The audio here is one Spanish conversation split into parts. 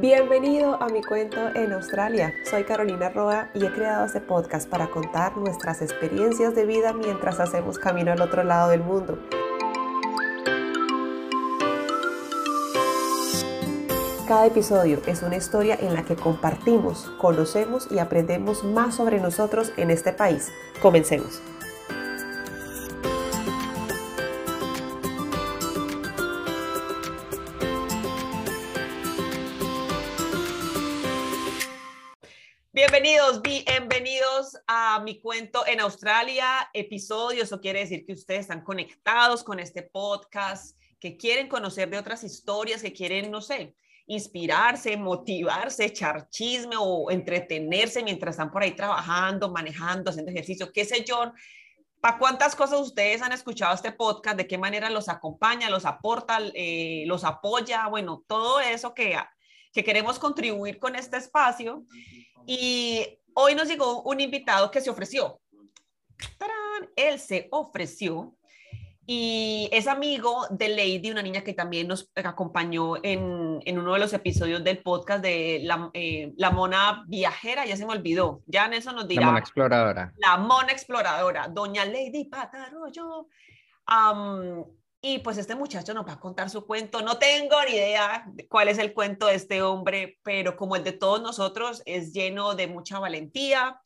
Bienvenido a mi cuento en Australia. Soy Carolina Roa y he creado este podcast para contar nuestras experiencias de vida mientras hacemos camino al otro lado del mundo. Cada episodio es una historia en la que compartimos, conocemos y aprendemos más sobre nosotros en este país. Comencemos. A mi cuento en Australia, episodio. Eso quiere decir que ustedes están conectados con este podcast, que quieren conocer de otras historias, que quieren, no sé, inspirarse, motivarse, echar chisme o entretenerse mientras están por ahí trabajando, manejando, haciendo ejercicio, qué sé yo. ¿Para cuántas cosas ustedes han escuchado este podcast? ¿De qué manera los acompaña, los aporta, eh, los apoya? Bueno, todo eso que, que queremos contribuir con este espacio. Y hoy nos llegó un invitado que se ofreció. Él se ofreció y es amigo de Lady, una niña que también nos acompañó en, en uno de los episodios del podcast de la, eh, la, mona viajera, ya se me olvidó, ya en eso nos dirá. La mona exploradora. La mona exploradora, doña Lady Patarroyo. Um, y pues este muchacho nos va a contar su cuento. No tengo ni idea cuál es el cuento de este hombre, pero como el de todos nosotros, es lleno de mucha valentía,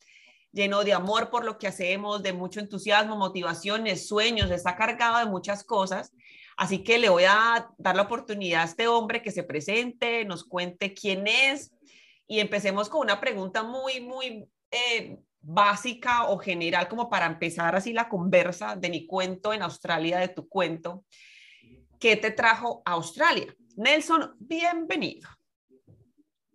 lleno de amor por lo que hacemos, de mucho entusiasmo, motivaciones, sueños, está cargado de muchas cosas. Así que le voy a dar la oportunidad a este hombre que se presente, nos cuente quién es y empecemos con una pregunta muy, muy eh, básica o general como para empezar así la conversa de mi cuento en Australia, de tu cuento. ¿Qué te trajo a Australia? Nelson, bienvenido.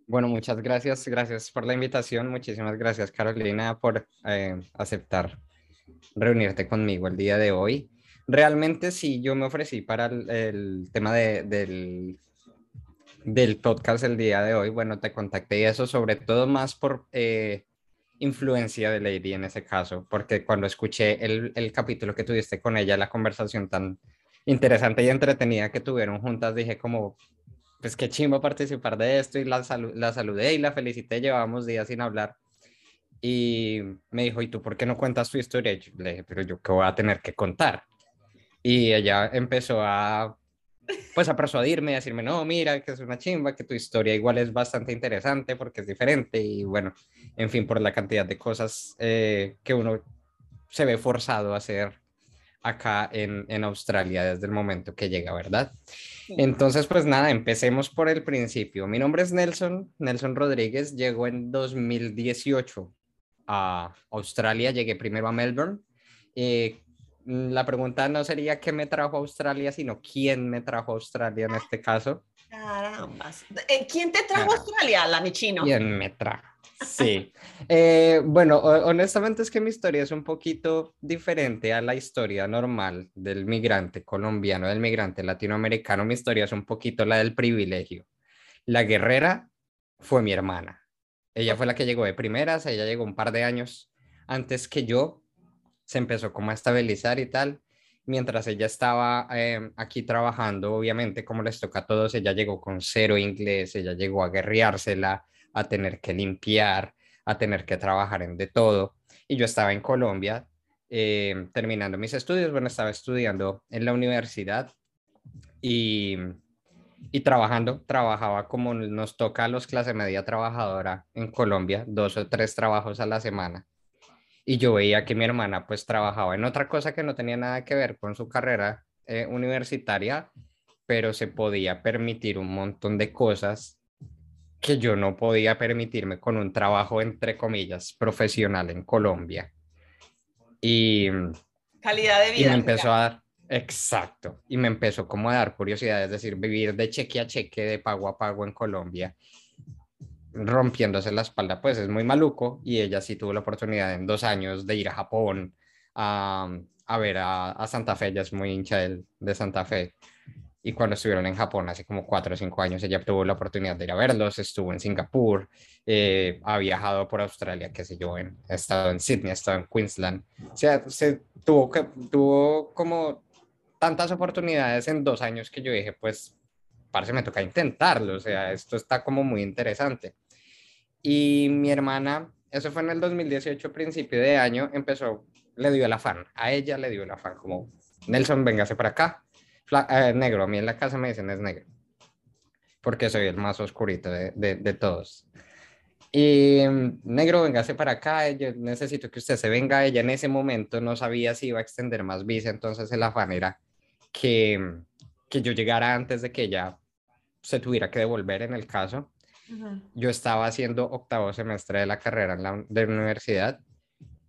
Bueno, muchas gracias, gracias por la invitación, muchísimas gracias Carolina por eh, aceptar reunirte conmigo el día de hoy. Realmente sí, yo me ofrecí para el, tema de, del, del podcast el día de hoy. Bueno, te contacté y eso sobre todo más por eh, influencia de Lady en ese caso, porque cuando escuché el, el capítulo que tuviste con ella, la conversación tan interesante y entretenida que tuvieron juntas, dije como, pues qué chimbo participar de esto y la, la saludé y la felicité, llevábamos días sin hablar. Y me dijo, ¿y tú por qué no cuentas tu historia? Y le dije, pero yo qué voy a tener que contar. Y ella empezó a, pues a persuadirme, a decirme, no, mira, que es una chimba, que tu historia igual es bastante interesante porque es diferente. Y bueno, en fin, por la cantidad de cosas eh, que uno se ve forzado a hacer acá en, en Australia desde el momento que llega, ¿verdad? Entonces, pues nada, empecemos por el principio. Mi nombre es Nelson, Nelson Rodríguez, llegó en 2018 a Australia, llegué primero a Melbourne. Eh, la pregunta no sería qué me trajo a Australia, sino quién me trajo a Australia en este caso. Carambas. ¿Quién te trajo a Australia, la Michino? ¿Quién me trajo? Sí. Eh, bueno, honestamente es que mi historia es un poquito diferente a la historia normal del migrante colombiano, del migrante latinoamericano. Mi historia es un poquito la del privilegio. La guerrera fue mi hermana. Ella fue la que llegó de primeras, ella llegó un par de años antes que yo. Se empezó como a estabilizar y tal. Mientras ella estaba em, aquí trabajando, obviamente, como les toca a todos, ella llegó con cero inglés, ella llegó a guerreársela a tener que limpiar, a tener que trabajar en de todo. Y yo estaba en Colombia eh, terminando mis estudios, bueno, estaba estudiando en la universidad y, y trabajando, trabajaba como nos toca a los clase media trabajadora en Colombia, dos o tres trabajos a la semana. Y yo veía que mi hermana pues trabajaba en otra cosa que no tenía nada que ver con su carrera eh, universitaria, pero se podía permitir un montón de cosas que yo no podía permitirme con un trabajo, entre comillas, profesional en Colombia. Y, calidad de vida. Y me empezó a dar, exacto, y me empezó como a dar curiosidad, es decir, vivir de cheque a cheque, de pago a pago en Colombia, rompiéndose la espalda, pues es muy maluco. Y ella sí tuvo la oportunidad en dos años de ir a Japón a, a ver a, a, Santa Fe, ella es muy hincha de, de Santa Fe y cuando estuvieron en Japón hace como cuatro o cinco años, ella tuvo la oportunidad de ir a verlos, estuvo en Singapur, eh, ha viajado por Australia, qué sé yo, en, ha estado en Sydney, ha estado en Queensland, o sea, se tuvo, que, tuvo como tantas oportunidades en dos años que yo dije, pues parce, me toca intentarlo, o sea, esto está como muy interesante. Y mi hermana, eso fue en el 2018, principio de año, empezó, le dio el afán, a ella le dio el afán, como, Nelson, véngase para acá, eh, negro, a mí en la casa me dicen es negro, porque soy el más oscurito de, de, de todos. Y mm, negro, véngase para acá, yo necesito que usted se venga. Ella en ese momento no sabía si iba a extender más visa, entonces el afán era que, mm, que yo llegara antes de que ella se tuviera que devolver en el caso. Yo estaba haciendo octavo semestre de la carrera en la, de la universidad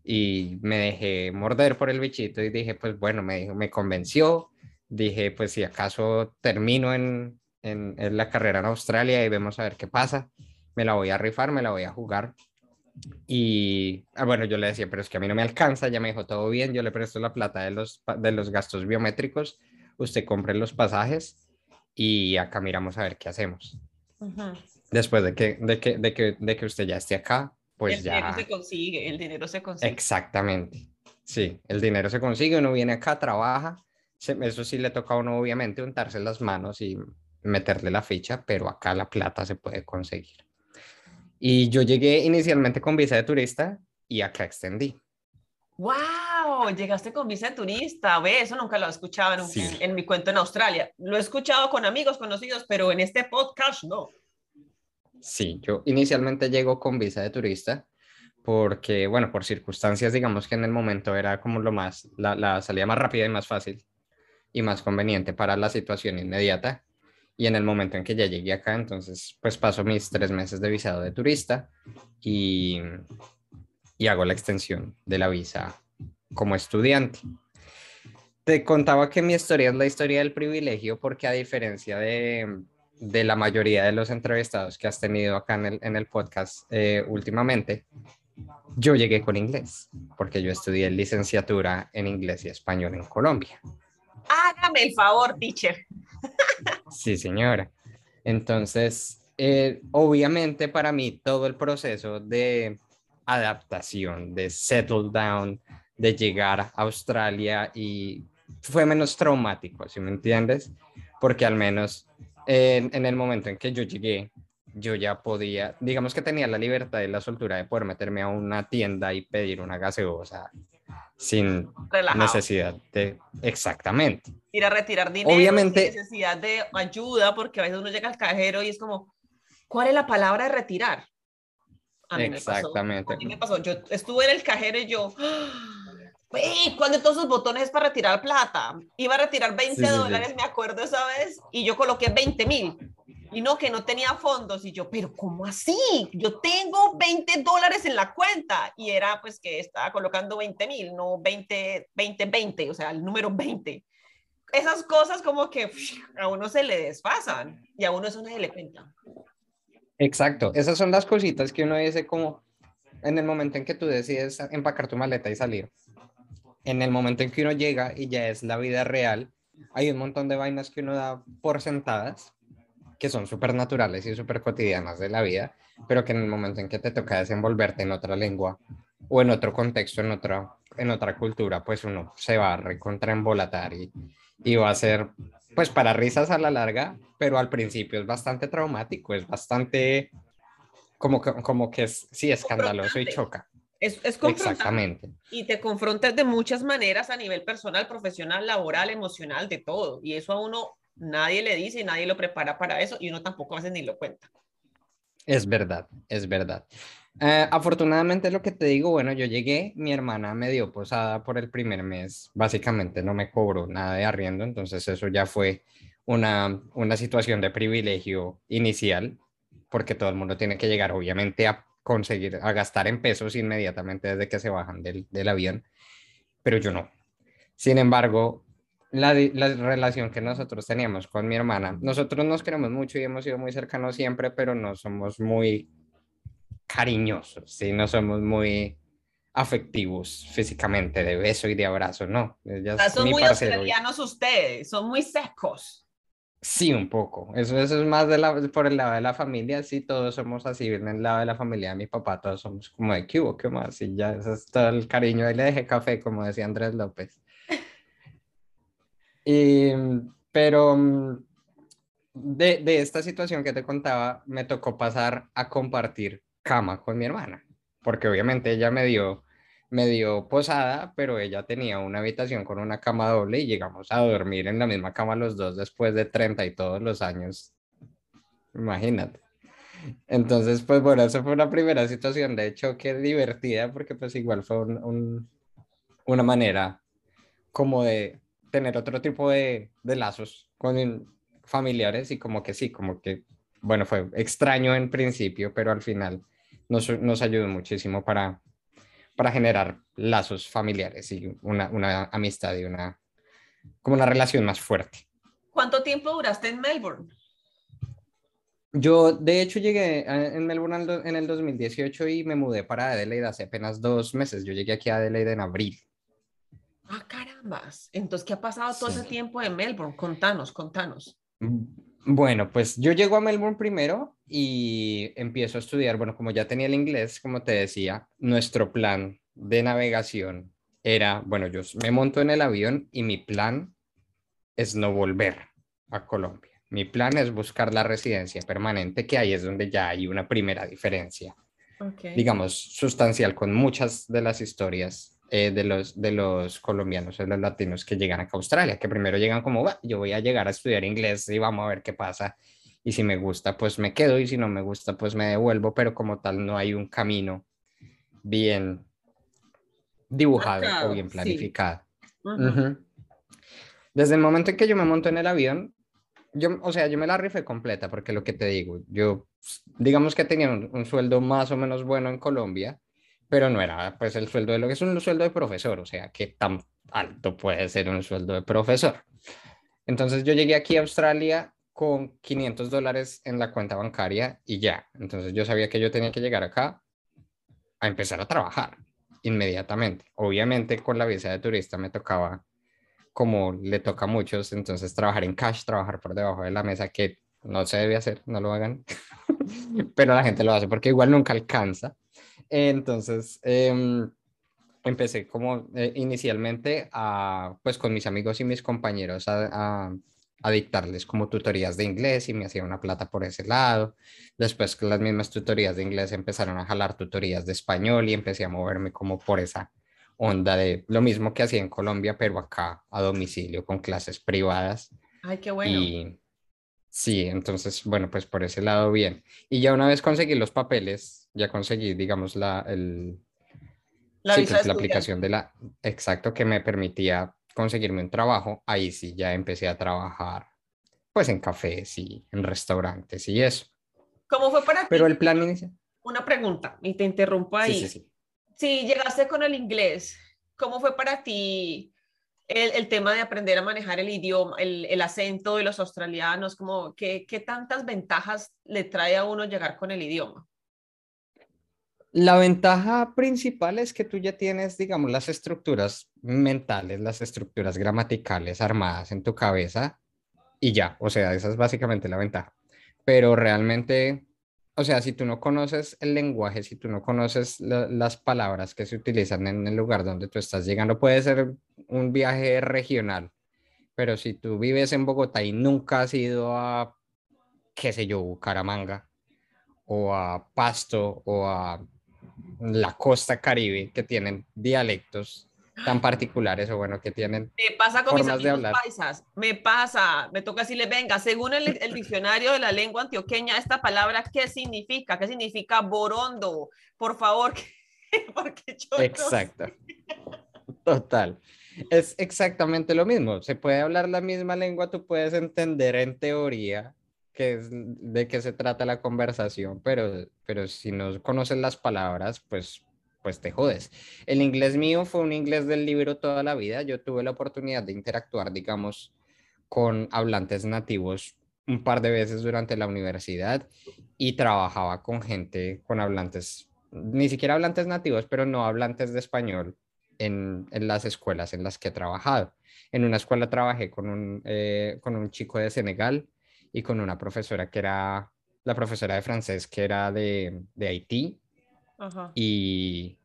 y me dejé morder por el bichito y dije, pues bueno, me, dijo, me convenció. Dije, pues si acaso termino en, en, en la carrera en Australia y vemos a ver qué pasa me la voy a rifar, me la voy a jugar. Y ah, bueno, yo le decía, pero es que a mí no me alcanza, ya me dijo todo bien, yo le presto la plata de los, de los gastos biométricos, usted compre los pasajes y acá miramos a ver qué hacemos. Después de que, de, que, de, que, de que usted ya esté acá, pues ya... El dinero se consigue, el dinero se consigue. Exactamente, sí, el dinero se consigue, uno viene acá, trabaja, eso sí le toca a uno obviamente untarse las manos y meterle la ficha, pero acá la plata se puede conseguir. Y yo llegué inicialmente con visa de turista y acá extendí. ¡Wow! Llegaste con visa de turista. Ve, eso nunca lo he escuchado en, mi cuento en Australia. Lo he escuchado con amigos conocidos, pero en este podcast no. Sí, yo inicialmente llego con visa de turista porque, bueno, por circunstancias, digamos que en el momento era como lo más, la, la salida más rápida y más fácil y más conveniente para la situación inmediata y en el momento en que ya llegué acá, entonces pues paso mis tres meses de visado de turista y, y hago la extensión de la visa como estudiante. Te contaba que mi historia es la historia del privilegio porque a diferencia de, de la mayoría de los entrevistados que has tenido acá en el, en el podcast eh, últimamente, yo llegué con inglés porque yo estudié licenciatura en inglés y español en Colombia. Hágame el favor, teacher. Sí, señora. Entonces, eh, obviamente para mí todo el proceso de adaptación, de settle down, de llegar a Australia y fue menos traumático, ¿sí me entiendes? Porque al menos en, el momento en que yo llegué, yo ya podía, digamos que tenía la libertad y la soltura de poder meterme a una tienda y pedir una gaseosa sin necesidad de exactamente. Ir a retirar dinero Obviamente, sin necesidad de ayuda, porque a veces uno llega al cajero y es como, ¿cuál es la palabra de retirar? A mí exactamente. Me pasó. A mí me pasó. Yo estuve en el cajero y yo, ¿cuál de todos esos botones es para retirar plata? Iba a retirar 20 dólares, me acuerdo esa vez, y yo coloqué 20 mil y no, que no tenía fondos. Y yo, pero ¿cómo así? Yo tengo 20 dólares en la cuenta. Y era pues que estaba colocando 20 mil, no 20, 20, 20, o sea, el número 20. Esas cosas como que a uno se le desfasan y a uno eso no se le cuenta. Exacto, esas son las cositas que uno dice como en el momento en que tú decides empacar tu maleta y salir. En el momento en que uno llega y ya es la vida real, hay un montón de vainas que uno da por sentadas que son súper naturales y súper cotidianas de la vida, pero que en el momento en que te toca desenvolverte en otra lengua o en otro contexto, en otra, en otra cultura, pues uno se va a recontraembolatar y, y va a ser, pues para risas a la larga, pero al principio es bastante traumático, es bastante como que, como que es, sí, escandaloso y choca. Es, es Exactamente. Y te confrontas de muchas maneras a nivel personal, profesional, laboral, emocional, de todo. Y eso a uno Nadie le dice y nadie lo prepara para eso y uno tampoco hace ni lo cuenta. Es verdad, es verdad. Eh, afortunadamente lo que te digo, bueno, yo llegué, mi hermana me dio posada por el primer mes, básicamente no me cobró nada de arriendo, entonces eso ya fue una, una situación de privilegio inicial, porque todo el mundo tiene que llegar obviamente a conseguir, a gastar en pesos inmediatamente desde que se bajan del, del avión, pero yo no. Sin embargo, la, la, relación que nosotros teníamos con mi hermana. Nosotros nos queremos mucho y hemos sido muy cercanos siempre, pero no somos muy cariñosos, ¿sí? No somos muy afectivos físicamente, de beso y de abrazo, no. son muy australianos ustedes, son muy secos. Sí, un poco. Eso, eso es más de la, por el lado de la familia, sí, todos somos así, en el lado de la familia de mi papá, todos somos como de ¿qué ¿Qué más? Y ya, eso es todo el cariño. Ahí le dejé café, como decía Andrés López. Y, pero, de, de esta situación que te contaba, me tocó pasar a compartir cama con mi hermana, porque obviamente ella me dio, me dio posada, pero ella tenía una habitación con una cama doble y llegamos a dormir en la misma cama los dos después de 30 y todos los años. Imagínate. Entonces, pues bueno, esa fue una primera situación de choque divertida porque pues igual fue un, una manera como de tener otro tipo de, de lazos con familiares y como que sí, como que, bueno, fue extraño en principio, pero al final nos, nos ayudó muchísimo para, para generar lazos familiares y una, una amistad y una, como una relación más fuerte. ¿Cuánto tiempo duraste en Melbourne? Yo, de hecho, llegué en Melbourne en el 2018 y me mudé para Adelaide hace apenas dos meses. Yo llegué aquí a Adelaide en abril. Ah, carambas. Entonces, ¿qué ha pasado todo ese tiempo en Melbourne? Contanos, contanos. Bueno, pues yo llego a Melbourne primero y empiezo a estudiar. Bueno, como ya tenía el inglés, como te decía, nuestro plan de navegación era, bueno, yo me monto en el avión y mi plan es no volver a Colombia. Mi plan es buscar la residencia permanente, que ahí es donde ya hay una primera diferencia, digamos, sustancial con muchas de las historias eh, de, los, de los colombianos o los latinos que llegan acá a Australia, que primero llegan como, yo voy a llegar a estudiar inglés y vamos a ver qué pasa. Y si me gusta, pues me quedo y si no me gusta, pues me devuelvo, pero como tal no hay un camino bien dibujado o bien planificado. Desde el momento en que yo me monto en el avión, yo, o sea, yo me la rifé completa porque lo que te digo, yo digamos que tenía un, sueldo más o menos bueno en Colombia, pero no era pues el sueldo de lo que es un sueldo de profesor, o sea, qué tan alto puede ser un sueldo de profesor. Entonces yo llegué aquí a Australia con 500 dólares en la cuenta bancaria y ya. Entonces yo sabía que yo tenía que llegar acá a empezar a trabajar inmediatamente. Obviamente con la visa de turista me tocaba como le toca a muchos, entonces trabajar en cash, trabajar por debajo de la mesa, que no se debe hacer, no lo hagan, pero la gente lo hace porque igual nunca alcanza. Entonces, em, empecé como eh, inicialmente a, pues con mis amigos y mis compañeros a, a, a, dictarles como tutorías de inglés y me hacía una plata por ese lado. Después las mismas tutorías de inglés empezaron a jalar tutorías de español y empecé a moverme como por esa onda de lo mismo que hacía en Colombia, pero acá a domicilio con clases privadas. Ay, qué bueno. Y sí, entonces, bueno, pues por ese lado bien. Y ya una vez conseguí los papeles, ya conseguí, digamos, la, el, la, pues, la aplicación de la, exacto, que me permitía conseguirme un trabajo, ahí sí ya empecé a trabajar, pues en cafés y en restaurantes y eso. ¿Cómo fue para ti? Pero el plan inicial. Una pregunta, y te interrumpo ahí. Sí, sí, sí. Sí, llegaste con el inglés. ¿Cómo fue para ti el, el tema de aprender a manejar el idioma, el, el acento de los australianos? Como, ¿qué, ¿Qué tantas ventajas le trae a uno llegar con el idioma? La ventaja principal es que tú ya tienes, digamos, las estructuras mentales, las estructuras gramaticales armadas en tu cabeza y ya, o sea, esa es básicamente la ventaja. Pero realmente o sea, si tú no conoces el lenguaje, si tú no conoces las palabras que se utilizan en el lugar donde tú estás llegando, puede ser un viaje regional, pero si tú vives en Bogotá y nunca has ido a, qué sé yo, Bucaramanga, o a Pasto, o a la costa caribe, que tienen dialectos tan particulares o bueno que tienen me pasa con mis amigos paisas me pasa me toca decirle venga según el, el, diccionario de la lengua antioqueña esta palabra qué significa qué significa borondo por favor porque yo exacto. total. Es exactamente lo mismo. Se puede hablar la misma lengua tú puedes entender en teoría que es de qué se trata la conversación pero pero si no conoces las palabras pues pues te jodes. El inglés mío fue un inglés del libro toda la vida. Yo tuve la oportunidad de interactuar, digamos, con hablantes nativos un par de veces durante la universidad y trabajaba con gente, con hablantes, ni siquiera hablantes nativos, pero no hablantes de español en, en las escuelas en las que he trabajado. En una escuela trabajé con un, eh, con un chico de Senegal y con una profesora que era la profesora de francés que era de, de Haití y,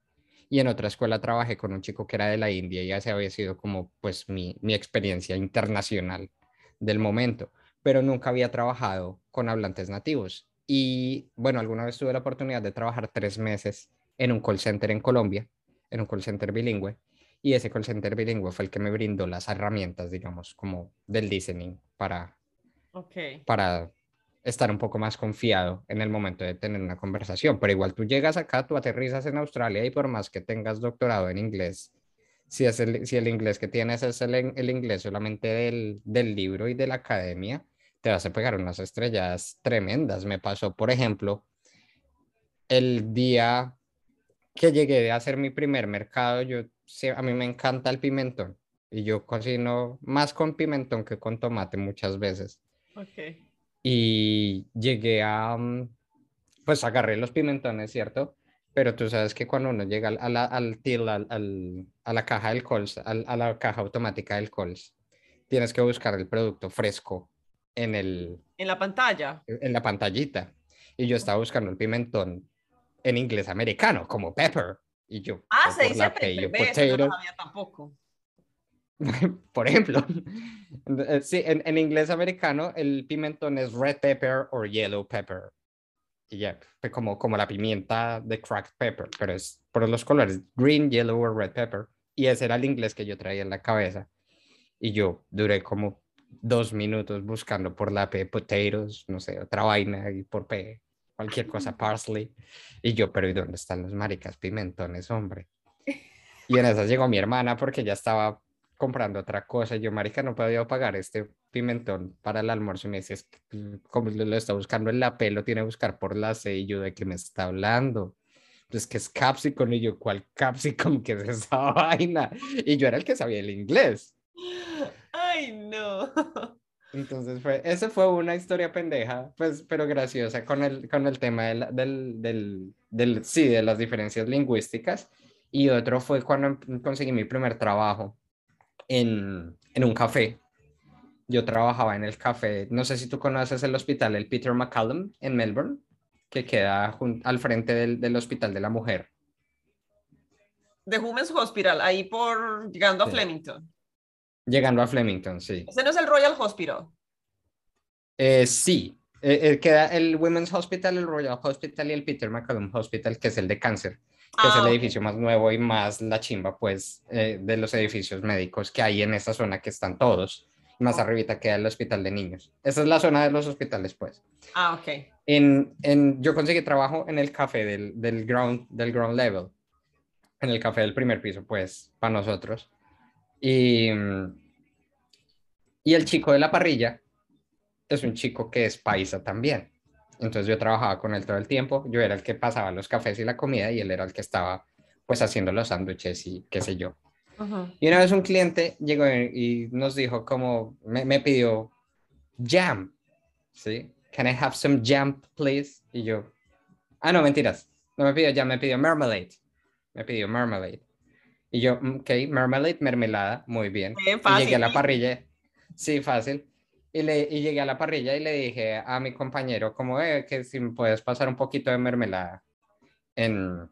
y, en otra escuela trabajé con un chico que era de la India y ese había sido como pues mi, mi experiencia internacional del momento. pero nunca había trabajado con hablantes nativos. Y bueno, alguna vez tuve la oportunidad de trabajar tres meses en un call center en Colombia, en un call center bilingüe, y ese call center bilingüe fue el que me brindó las herramientas, digamos, como del listening para, Ok. para estar un poco más confiado en el momento de tener una conversación. Pero igual tú llegas acá, tú aterrizas en Australia y por más que tengas doctorado en inglés, si, es el, si el inglés que tienes es el, el inglés solamente del, del libro y de la academia, te vas a pegar unas estrellas tremendas. Me pasó, por ejemplo, el día que llegué a hacer mi primer mercado, yo, a mí me encanta el pimentón y yo cocino más con pimentón que con tomate muchas veces. Ok. Y llegué a, mm, pues agarré los pimentones, ¿cierto? Pero tú sabes que cuando uno llega al- a la, al till, al- al- a la caja del Coles, a la caja automática del Coles, tienes que buscar el producto fresco en el, En la pantalla. en la pantallita. Y yo estaba buscando el pimentón en inglés americano, como pepper. Y yo, Ah, pues, se dice la P, yo, ve, no lo sabía tampoco. por ejemplo. Eh, Sí, en, en inglés americano el pimentón es red pepper o yellow pepper. Y ya, como, como la pimienta de cracked pepper, pero es por los colores, green, yellow o red pepper. Y ese era el inglés que yo traía en la cabeza. Y yo duré como dos minutos buscando por la P potatoes, no sé, otra vaina, y por P, cualquier cosa, parsley. Y yo, pero ¿y dónde están los maricas pimentones, hombre? Y en esas llegó mi hermana porque ya estaba comprando otra cosa. Yo, marica, no podía pagar este pimentón para el almuerzo. Y me dice, es que, mm, como lo, lo está buscando en la P, lo tiene que buscar por la C. Y yo, ¿de qué me está hablando? Pues que es capsicum. Y yo, ¿cuál capsicum? ¿Qué es esa vaina? Y yo era el que sabía el inglés. Ay, no. Entonces fue, esa fue una historia pendeja, pues, pero graciosa con el, con el tema del, del, del, del, sí, de las diferencias lingüísticas. Y otro fue cuando em- conseguí mi primer trabajo en, en un café. Yo trabajaba en el café, no sé si tú conoces el hospital, el Peter McCallum en Melbourne, que queda al frente del, del Hospital de la Mujer. The Women's Hospital, ahí por llegando a. Flemington. Llegando a Flemington, sí. Ese no es el Royal Hospital. Eh, sí, eh, eh, queda el Women's Hospital, el Royal Hospital y el Peter McCallum Hospital, que es el de cáncer, que es Ah, el ok. edificio más nuevo y más la chimba, pues, eh, de los edificios médicos que hay en esa zona que están todos. Más arribita queda el hospital de niños. Esa es la zona de los hospitales, pues. Ah, ok. En, en, yo conseguí trabajo en el café del, del, ground, del ground level, en el café del primer piso, pues, para nosotros. Y, y el chico de la parrilla es un chico que es paisa también. Entonces yo trabajaba con él todo el tiempo, yo era el que pasaba los cafés y la comida y él era el que estaba pues haciendo los sándwiches y qué sé yo. Ujú. Y una vez un cliente llegó y nos dijo como, me, me pidió jam, ¿sí? Can I have some jam, please? Y yo, ah, no, mentiras, no me pidió jam, me pidió marmalade, me pidió marmalade. Y yo, "Mm, ok, marmalade, mermelada, muy bien. Bien Y llegué a la fácil. parrilla, sí, fácil. Y, le, y llegué a la parrilla y le dije a mi compañero, como, eh, que si me puedes pasar un poquito de mermelada en,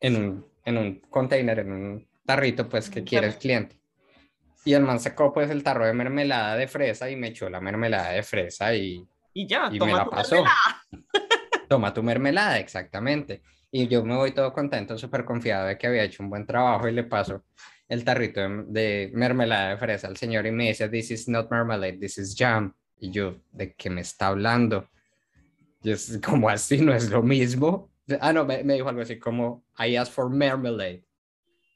en, un, en un container, en un tarrito, pues, que quiere el cliente. Y el man sacó, pues, el tarro de mermelada de fresa y me echó la mermelada de fresa y Y ya, y me toma la tu pasó. mermelada. toma tu mermelada, exactamente. Y yo me voy todo contento, súper confiado de que había hecho un buen trabajo y le paso el tarrito de, mermelada de fresa al señor y me dice, this is not marmalade, this is jam. Y yo, ¿de qué me está hablando? Y es como así, no es lo mismo. Ah, no, me, me dijo algo así como, I asked for marmalade.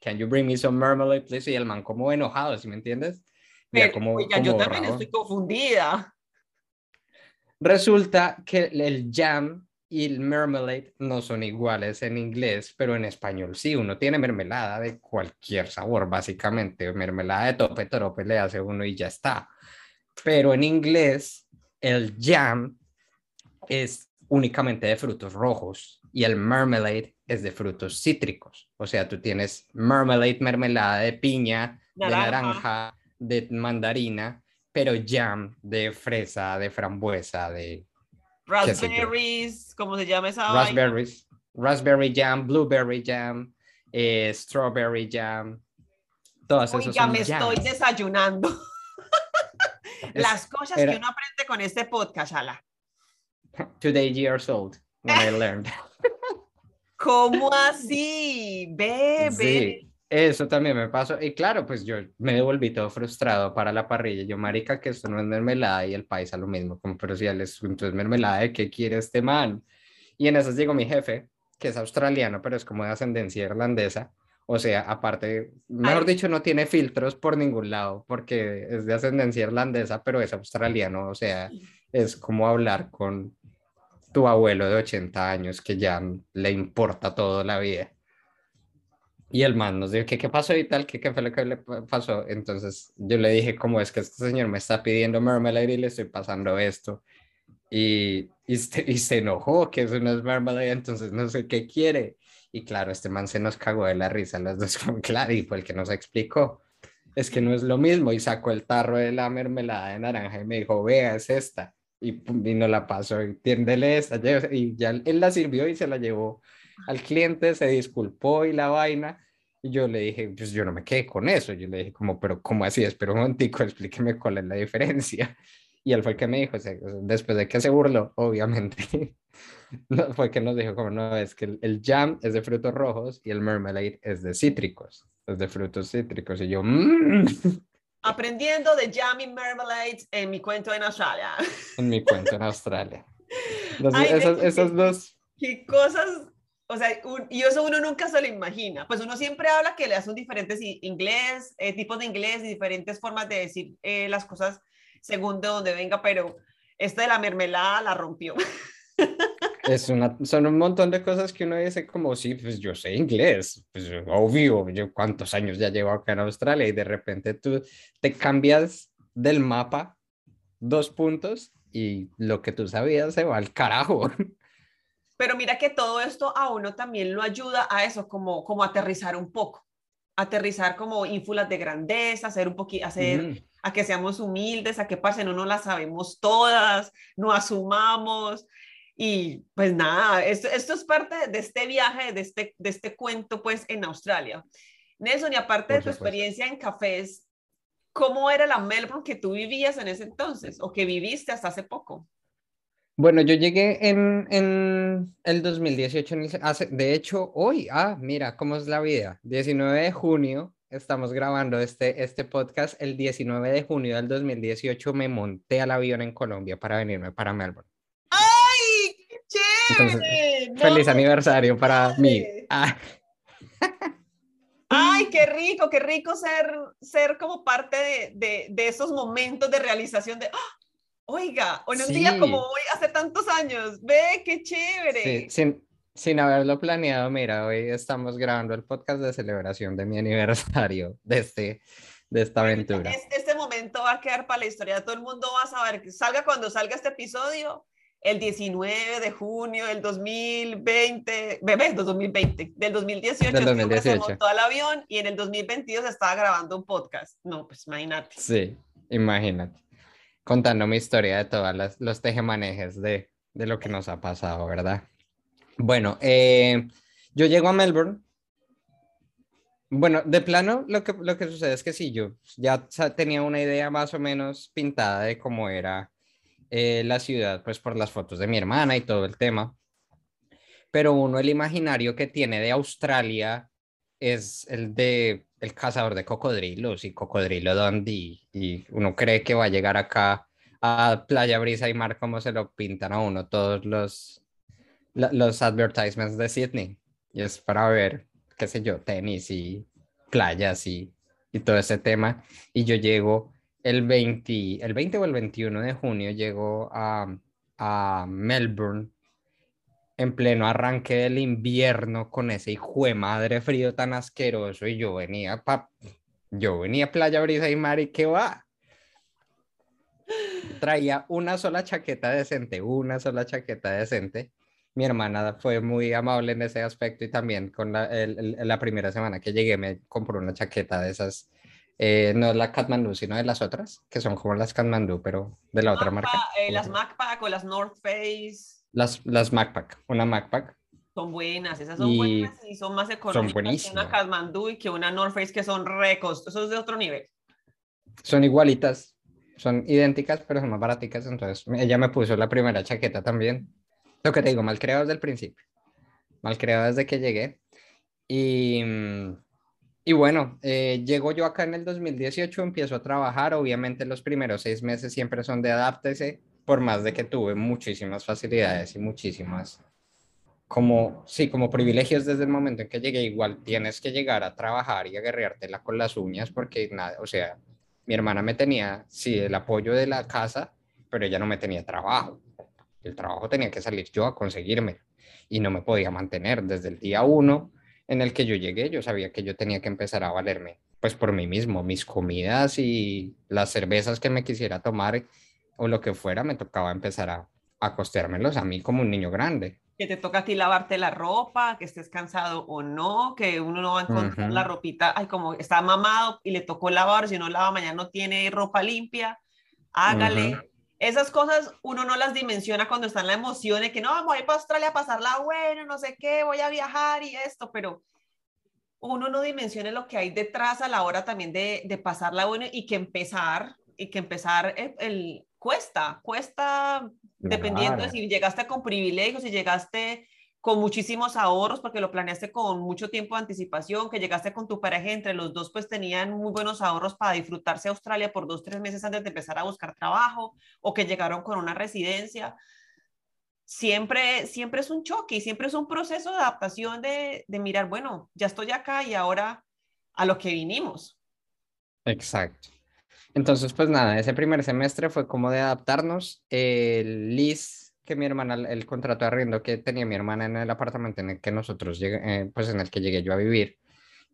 Can you bring me some marmalade, please? Y el man como enojado, ¿sí me entiendes? Ya Pero, como, oiga, yo también estoy confundida. Resulta que el jam y el marmalade no son iguales en inglés, pero en español sí. Uno tiene mermelada de cualquier sabor, básicamente. Mermelada de tope, trope le hace uno y ya está. Pero en inglés, el jam es únicamente de frutos rojos y el marmalade es de frutos cítricos. O sea, tú tienes marmalade, mermelada de piña, de Naranja. de mandarina, pero jam de fresa, de frambuesa, de. Raspberries, ¿cómo se llama esa vaina? raspberries, raspberry jam, blueberry jam, eh, strawberry jam. Todas esas son me estoy desayunando. Las cosas que uno aprende con este podcast, Ala. Today years old, when I learned. ¿Cómo así? Bebe. Sí. Eso también me pasó. Y claro, pues yo me devolví todo frustrado para la parrilla. Yo, marica, que esto no es mermelada y el paisa lo mismo. Como, pero si él es, entonces mermelada, ¿de qué quiere este man? Y en eso llegó mi jefe, que es australiano, pero es como de ascendencia irlandesa. O sea, aparte, mejor dicho, no tiene filtros por ningún lado, porque es de ascendencia irlandesa, pero es australiano. O sea, es como hablar con tu abuelo de 80 años que ya le importa toda la vida. Y el man nos dijo, ¿qué, qué pasó y tal? ¿Qué, ¿Qué fue lo que le pasó? Entonces yo le dije, ¿cómo es que este señor me está pidiendo mermelade y le estoy pasando esto? Y, y, se, y se enojó que eso no es mermelade, entonces no sé qué quiere. Y claro, este man se nos cagó de la risa, las dos con claro, y fue el que nos explicó. Es que no es lo mismo, y sacó el tarro de la mermelada de naranja y me dijo, vea, es esta. Y, y no la pasó, y tiéndele esta. Y ya él la sirvió y se la llevó al cliente, se disculpó y la vaina. Y yo le dije, pues yo no me quedé con eso. Yo le dije, como, pero ¿cómo así? Espera un momentico, explíqueme cuál es la diferencia. Y él fue el que me dijo, después de que se burló, obviamente, no, fue que nos dijo, como no, es que el, jam es de frutos rojos y el marmalade es de cítricos, es de frutos cítricos. Y yo, mmm. Aprendiendo de jam y marmalade en mi cuento en Australia. En mi cuento en Australia. esas, dos. Qué cosas o sea, y eso uno nunca se lo imagina. Pues uno siempre habla que le son diferentes inglés, eh, tipos de inglés y diferentes formas de decir eh, las cosas según de donde venga, pero esta de la mermelada la rompió. Es una, son un montón de cosas que uno dice como, sí, pues yo sé inglés, pues obvio, yo cuántos años ya llevo acá en Australia y de repente tú te cambias del mapa dos puntos y lo que tú sabías se va al carajo. Pero mira que todo esto a uno también lo ayuda a eso, como, como aterrizar un poco, aterrizar como ínfulas de grandeza, hacer un poquito, hacer a que seamos humildes, a que pasen, no, no las sabemos todas, no asumamos. Y pues nada, esto, esto es parte de este viaje, de este, de este cuento pues en Australia. Nelson, y aparte de tu experiencia en cafés, ¿cómo era la Melbourne que tú vivías en ese entonces o que viviste hasta hace poco? Bueno, yo llegué en, en el 2018, de hecho, hoy, ah, mira cómo es la vida, 19 de junio, estamos grabando este, este podcast, el 19 de junio del 2018 me monté al avión en Colombia para venirme para Melbourne. ¡Ay, qué chévere! feliz aniversario para mí. Ah. Ay, qué rico, qué rico ser, ser como parte de, de, de esos momentos de realización de, ¡ah! Oiga, en un día como hoy, hace tantos años, ve, qué chévere. sin, sin haberlo planeado, mira, hoy estamos grabando el podcast de celebración de mi aniversario de, este, de esta aventura. Este, momento va a quedar para la historia, todo el mundo va a saber que salga cuando salga este episodio, el 19 de junio del 2020, bebé, 2020, del 2018, del 2018. se montó al avión y en el 2022 estaba grabando un podcast. No, pues imagínate. Sí, imagínate contando mi historia de todos los tejemanejes de, de lo que nos ha pasado, ¿verdad? Bueno, eh, yo llego a Melbourne. Bueno, de plano, lo que, lo que sucede es que sí, yo ya tenía una idea más o menos pintada de cómo era eh, la ciudad, pues por las fotos de mi hermana y todo el tema. Pero uno, el imaginario que tiene de Australia es el de el cazador de cocodrilos y cocodrilo Dundee y uno cree que va a llegar acá a Playa Brisa y Mar como se lo pintan a uno todos los los advertisements de Sydney. Y es para ver qué sé yo tenis y playas y, y todo ese tema. Y yo llego el 20 el 20 o el 21 de junio llego a, a Melbourne en pleno arranque del invierno con ese hijo de madre frío tan asqueroso y yo venía pa yo venía a Playa Brisa y Mar y qué va. Traía una sola chaqueta decente, una sola chaqueta decente. Mi hermana fue muy amable en ese aspecto y también con la, la primera semana que llegué me compró una chaqueta de esas, eh, no la Kathmandu, sino de las otras, que son como las Kathmandu, pero de la otra marca. Eh, las MacPack o las North Face. Las, las MacPack, una MacPack. Son buenas, esas son buenas y son más económicas que una Kathmandu y que una North Face que son recos, eso es de otro nivel. Son igualitas. son idénticas, pero son más baraticas. Entonces ella me puso la primera chaqueta también. Lo que te digo, mal creado desde el principio. Mal creado desde que llegué. Y, y bueno, eh, llego yo acá en el 2018, empiezo a trabajar. Obviamente los primeros seis meses siempre son de adáptese, por más de que tuve muchísimas facilidades y muchísimas como, sí, como privilegios desde el momento en que llegué, igual tienes que llegar a trabajar y a guerreártela con las uñas porque nada, o sea, mi hermana me tenía, sí, el apoyo de la casa, pero ella no me tenía trabajo. El trabajo tenía que salir yo a conseguirme y no me podía mantener desde el día uno en el que yo llegué, yo sabía que yo tenía que empezar a valerme pues por mí mismo, mis comidas y las cervezas que me quisiera tomar o lo que fuera, me tocaba empezar a, a costeármelos a mí como un niño grande. Que te toca a ti lavarte la ropa, que estés cansado o no, que uno no va a encontrar la ropita, ay, como está mamado y le tocó lavar, si no lava mañana no tiene ropa limpia, hágale. Esas cosas uno no las dimensiona cuando está en la emoción de que no, voy para Australia a pasarla bueno, no sé qué, voy a viajar y esto, pero uno no dimensiona lo que hay detrás a la hora también de, de pasarla bueno y que empezar, y que empezar el, el cuesta, cuesta dependiendo de si llegaste con privilegios, si llegaste con muchísimos ahorros porque lo planeaste con mucho tiempo de anticipación, que llegaste con tu pareja, entre los dos pues tenían muy buenos ahorros para disfrutarse Australia por dos, tres meses antes de empezar a buscar trabajo o que llegaron con una residencia. Siempre, siempre es un choque y siempre es un proceso de adaptación de, de mirar, bueno, ya estoy acá y ahora a lo que vinimos. Exacto. Entonces, pues nada, ese primer semestre fue como de adaptarnos. El LIS que mi hermana, el contrato de arriendo que tenía mi hermana en el apartamento en el que nosotros eh, pues en el que llegué yo a vivir,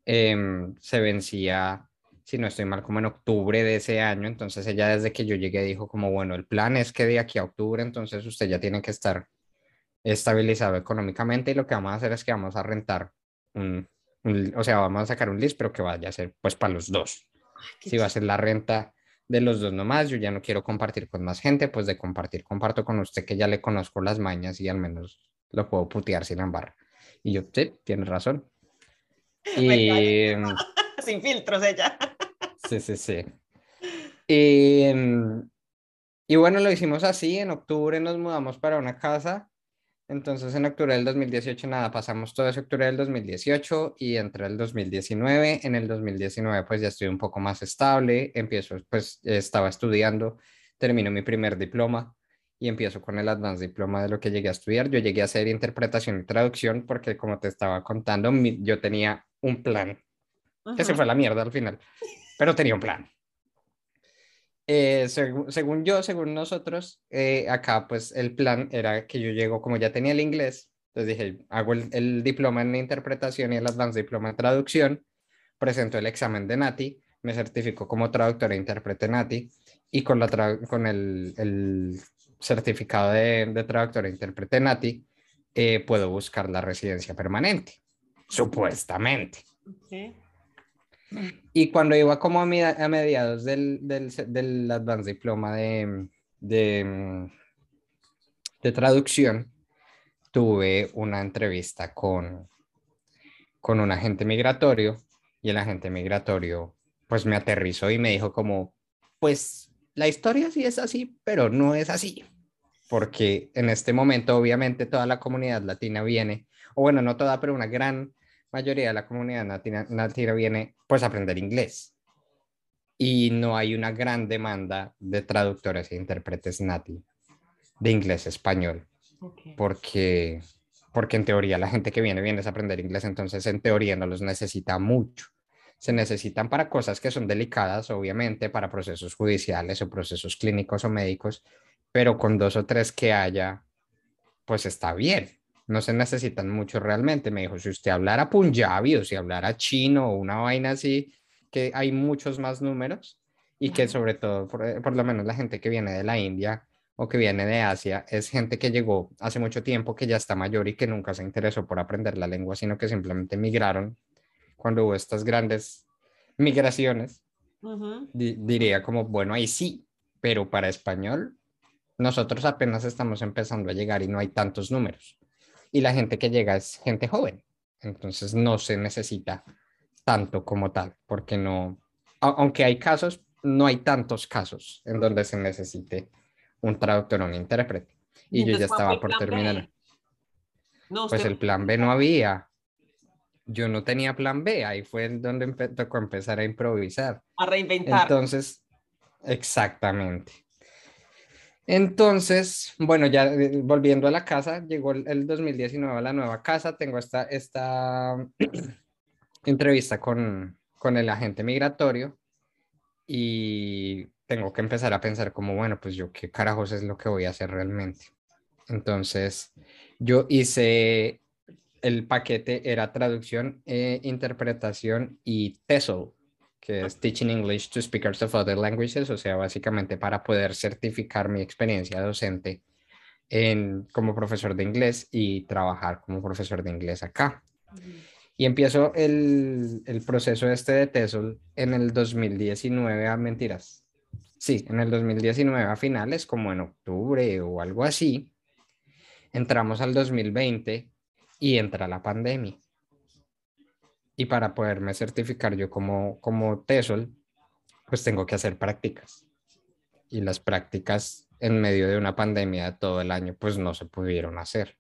em, se vencía, si no estoy mal, como en octubre de ese año. Entonces ella desde que yo llegué dijo como, bueno, el plan es que de aquí a octubre, entonces usted ya tiene que estar estabilizado económicamente y lo que vamos a hacer es que vamos a rentar un, o sea, vamos a sacar un list, pero que vaya a ser pues para los dos si va a ser la renta de los dos nomás, yo ya no quiero compartir con más gente, pues de compartir, comparto con usted que ya le conozco las mañas y al menos lo puedo putear sin ambar. Y yo, sí, tienes razón. Y... sin filtros ella. sí, sí, sí. Y, y bueno, lo hicimos así, en octubre nos mudamos para una casa entonces en octubre del 2018 nada, pasamos todo ese octubre del 2018 y entré el 2019. En el 2019 pues ya estoy un poco más estable, empiezo, pues estaba estudiando, termino mi primer diploma y empiezo con el advanced diploma de lo que llegué a estudiar. Yo llegué a hacer interpretación y traducción porque como te estaba contando, yo tenía un plan, que se fue a la mierda al final, pero tenía un plan. Eh, según yo, según nosotros, eh, acá pues el plan era que yo llego, como ya tenía el inglés, entonces dije, hago el, diploma en interpretación y el advanced diploma en traducción, presento el examen de NATI, me certifico como traductor e intérprete NATI y con, la con el, el, certificado de, de traductor e intérprete NATI eh, puedo buscar la residencia permanente, supuestamente. Y cuando iba como a, mediados del, del, del Advanced Diploma de, de, traducción, tuve una entrevista con, con un agente migratorio y el agente migratorio pues me aterrizó y me dijo como, pues la historia sí es así, pero no es así, porque en este momento obviamente toda la comunidad latina viene, o bueno, no toda, pero una gran mayoría de la comunidad nativa, viene pues a aprender inglés. Y no hay una gran demanda de traductores e intérpretes nati de inglés a español. Porque, porque en teoría la gente que viene viene a aprender inglés, entonces en teoría no los necesita mucho. Se necesitan para cosas que son delicadas, obviamente, para procesos judiciales o procesos clínicos o médicos, pero con dos o tres que haya, pues está bien no se necesitan mucho realmente. Me dijo, si usted hablara punjabi o si hablara chino o una vaina así, que hay muchos más números y que sobre todo, por, por, lo menos la gente que viene de la India o que viene de Asia, es gente que llegó hace mucho tiempo, que ya está mayor y que nunca se interesó por aprender la lengua, sino que simplemente migraron cuando hubo estas grandes migraciones. diría como, bueno, ahí sí, pero para español, nosotros apenas estamos empezando a llegar y no hay tantos números y la gente que llega es gente joven. Entonces no se necesita tanto como tal, porque no, aunque hay casos, no hay tantos casos en donde se necesite un traductor o un intérprete. Y, yo ya estaba por terminar. pues el plan B no había. Yo no tenía plan B, ahí fue donde tocó empezar a improvisar. A reinventar. Entonces, exactamente. Entonces, bueno, ya eh, volviendo a la casa, llegó el, 2019 a la nueva casa, tengo esta, esta entrevista con, con el agente migratorio y tengo que empezar a pensar como, bueno, pues yo qué carajos es lo que voy a hacer realmente. Entonces, yo hice el paquete, era traducción, e interpretación y TESOL, que es Teaching English to Speakers of Other Languages, o sea, básicamente para poder certificar mi experiencia docente en, como profesor de inglés y trabajar como profesor de inglés acá. Y empiezo el, el, proceso este de TESOL en el 2019, a mentiras. Sí, en el 2019 a finales, como en octubre o algo así. Entramos al 2020 y entra la pandemia y para poderme certificar yo como, como TESOL, pues tengo que hacer prácticas. Y las prácticas en medio de una pandemia de todo el año, pues no se pudieron hacer.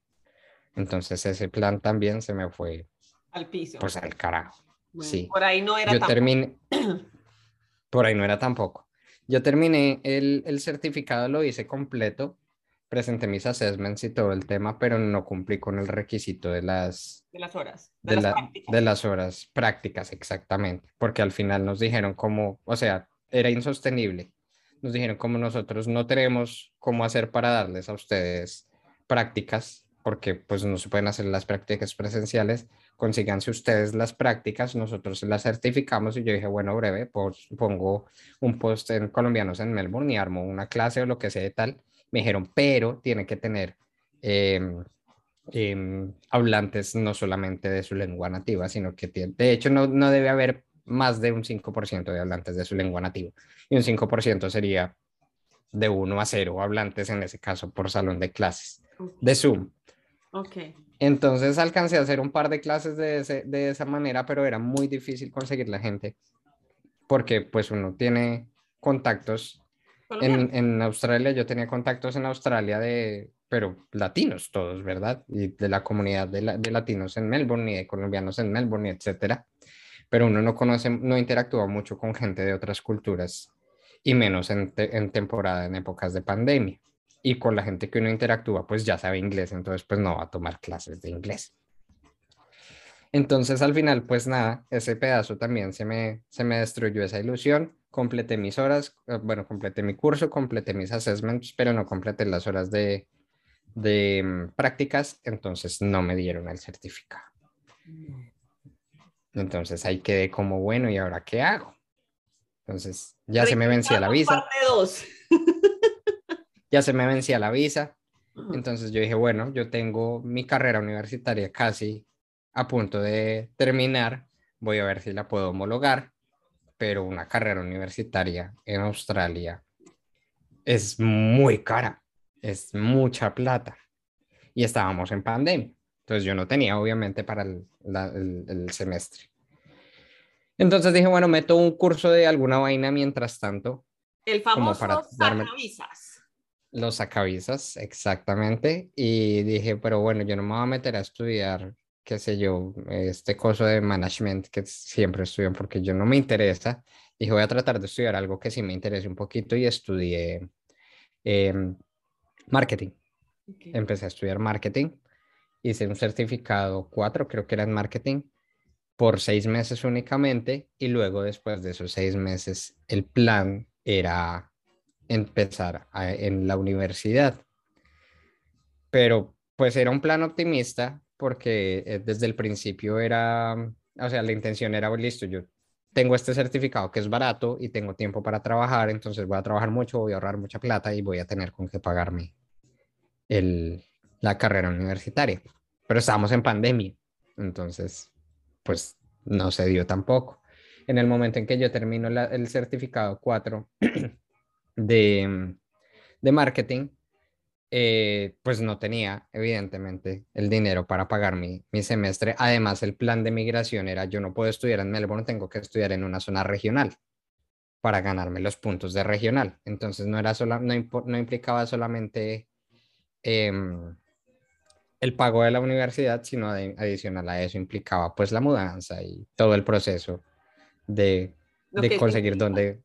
Entonces ese plan también se me fue al piso. Pues al carajo. sí. Por ahí no era yo Terminé, por ahí no era tampoco. Yo terminé el, el certificado, lo hice completo, presenté mis assessments y todo el tema, pero no cumplí con el requisito de las, de las horas. De, las, de las horas prácticas, exactamente, porque al final nos dijeron como, o sea, era insostenible. Nos dijeron como nosotros no tenemos cómo hacer para darles a ustedes prácticas, porque pues no se pueden hacer las prácticas presenciales, consíganse ustedes las prácticas, nosotros las certificamos y yo dije, bueno, breve, pues pongo un post en colombianos en Melbourne y armo una clase o lo que sea de tal me dijeron, pero tiene que tener em, em, hablantes no solamente de su lengua nativa, sino que tiene, de hecho no, no debe haber más de un 5% de hablantes de su lengua nativa. Y un 5% sería de 1 a 0 hablantes en ese caso por salón de clases, de Zoom. Ok. Entonces alcancé a hacer un par de clases de, de esa manera, pero era muy difícil conseguir la gente porque pues uno tiene contactos en, en, Australia yo tenía contactos en Australia de, pero latinos todos, ¿verdad? Y de la comunidad de, de latinos en Melbourne y de colombianos en Melbourne, etcétera. Pero uno no conoce, no interactúa mucho con gente de otras culturas y menos en, en temporada, en épocas de pandemia. Y con la gente que uno interactúa, pues ya sabe inglés, entonces pues no va a tomar clases de inglés. Entonces al final, pues nada, ese pedazo también se me, se me destruyó esa ilusión completé mis horas, eh, bueno, completé mi curso, completé mis assessments, pero no completé las horas de, de mm, prácticas, entonces no me dieron el certificado. Entonces ahí quedé como, bueno, ¿y ahora qué hago? Entonces ya se me vencía la visa. ya se me vencía la visa. Entonces yo dije, bueno, yo tengo mi carrera universitaria casi a punto de terminar. Voy a ver si la puedo homologar pero una carrera universitaria en Australia es muy cara, es mucha plata. Y estábamos en pandemia, entonces yo no tenía obviamente para el, el, semestre. Entonces dije, bueno, meto un curso de alguna vaina mientras tanto. El famoso para sacavisas. Los sacavisas, exactamente. Y dije, pero bueno, yo no me voy a meter a estudiar qué sé yo, este coso de management que siempre estudio porque yo no me interesa. Dije, voy a tratar de estudiar algo que sí me interese un poquito y estudié em, marketing. Empecé a estudiar marketing. Hice un certificado cuatro, creo que era en marketing, por seis meses únicamente. Y luego, después de esos seis meses, el plan era empezar en la universidad. Pero pues era un plan optimista porque eh, desde el principio era, o sea, la intención era, listo, yo tengo este certificado que es barato y tengo tiempo para trabajar, entonces voy a trabajar mucho, voy a ahorrar mucha plata y voy a tener con qué pagarme el, la carrera universitaria. Pero estábamos en pandemia, entonces, pues no se dio tampoco. En el momento en que yo termino el certificado 4 de, de marketing, eh, pues no tenía evidentemente el dinero para pagar mi, mi, semestre. Además, el plan de migración era yo no puedo estudiar en Melbourne, tengo que estudiar en una zona regional para ganarme los puntos de regional. Entonces no, era sola, no, no implicaba solamente em, el pago de la universidad, sino adicional a eso implicaba pues la mudanza y todo el proceso de, de conseguir dónde,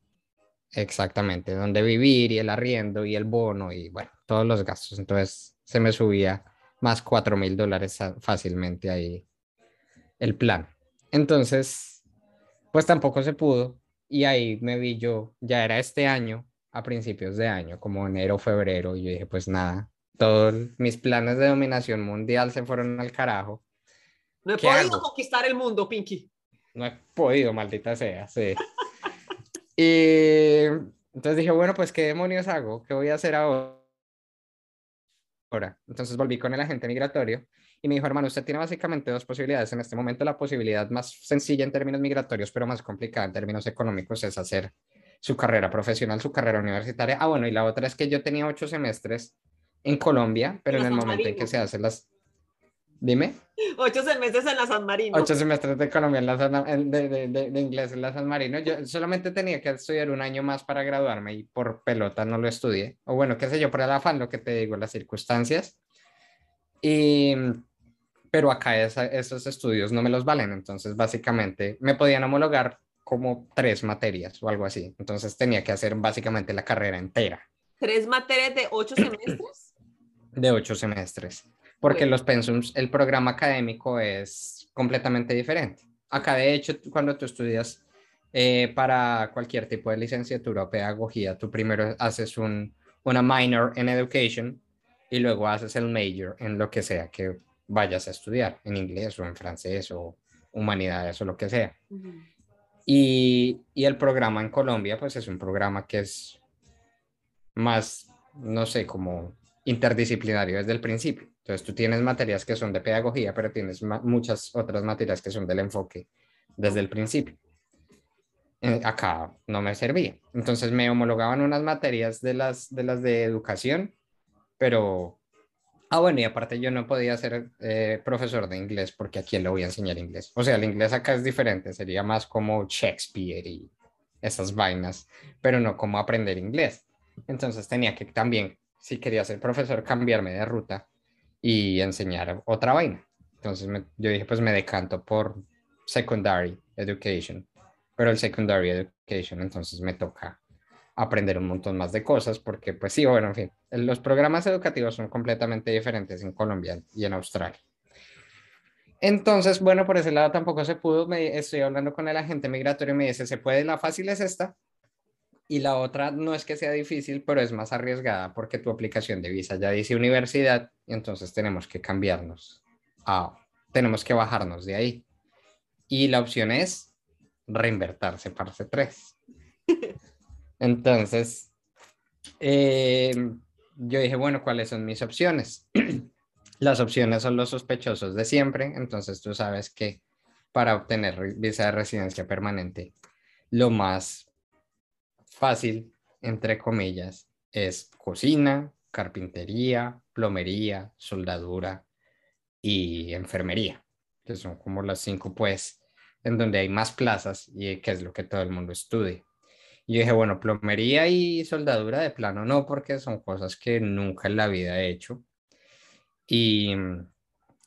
exactamente, dónde vivir y el arriendo y el bono y bueno, todos los gastos. Entonces se me subía más 4 mil dólares fácilmente ahí el plan. Entonces, pues tampoco se pudo y ahí me vi yo, ya era este año, a principios de año, como enero, febrero, y yo dije, pues nada, todos mis planes de dominación mundial se fueron al carajo. No he podido conquistar el mundo, Pinky. No he podido, maldita sea, sí. y entonces dije, bueno, pues qué demonios hago, qué voy a hacer ahora. Entonces volví con el agente migratorio y me dijo, hermano, usted tiene básicamente dos posibilidades. En este momento la posibilidad más sencilla en términos migratorios, pero más complicada en términos económicos, es hacer su carrera profesional, su carrera universitaria. Ah, bueno, y la otra es que yo tenía ocho semestres en Colombia, pero en el momento en que se hacen las... Dime. Ocho semestres en la San Marino. Ocho semestres de economía en la de, de, de, inglés en la San Marino. Yo solamente tenía que estudiar un año más para graduarme y por pelota no lo estudié. O bueno, qué sé yo, por el afán, lo que te digo, las circunstancias. Y pero acá esos estudios no me los valen, entonces básicamente me podían homologar como tres materias o algo así, entonces tenía que hacer básicamente la carrera entera. ¿Tres materias de ocho semestres? De ocho semestres, porque los pensums, el programa académico es completamente diferente. Acá de hecho, cuando tú estudias eh, para cualquier tipo de licenciatura o pedagogía, tú primero haces un, una minor en education y luego haces el major en lo que sea que vayas a estudiar, en inglés o en francés o humanidades o lo que sea. y, y, el programa en Colombia, pues es un programa que es más, no sé, como interdisciplinario desde el principio. Entonces tú tienes materias que son de pedagogía, pero tienes muchas otras materias que son del enfoque desde el principio. Eh, acá no me servía. Entonces me homologaban unas materias de las de, las de educación, pero Ah, bueno, y aparte yo no podía ser eh, profesor de inglés porque a quién le voy a enseñar inglés. O sea, el inglés acá es diferente, sería más como Shakespeare y esas vainas, pero no como aprender inglés. Entonces tenía que también, si quería ser profesor, cambiarme de ruta y enseñar otra vaina. Entonces yo dije, pues me decanto por secondary education, pero el secondary education entonces me toca aprender un montón más de cosas, porque pues sí, bueno, en fin, los programas educativos son completamente diferentes en Colombia y en Australia. Entonces, bueno, por ese lado tampoco se pudo, me, estoy hablando con el agente migratorio y me dice, se puede, la fácil es esta, y la otra no es que sea difícil, pero es más arriesgada porque tu aplicación de visa ya dice universidad y entonces tenemos que cambiarnos, a, tenemos que bajarnos de ahí. Y la opción es reinvertirse parte 3. Entonces, eh, yo dije, bueno, ¿cuáles son mis opciones? Las opciones son los sospechosos de siempre, entonces tú sabes que para obtener visa de residencia permanente, lo más fácil, entre comillas, es cocina, carpintería, plomería, soldadura y enfermería, que son como las cinco, pues, en donde hay más plazas y que es lo que todo el mundo estudia. Y dije, bueno, plomería y soldadura de plano no, porque son cosas que nunca en la vida he hecho. Y,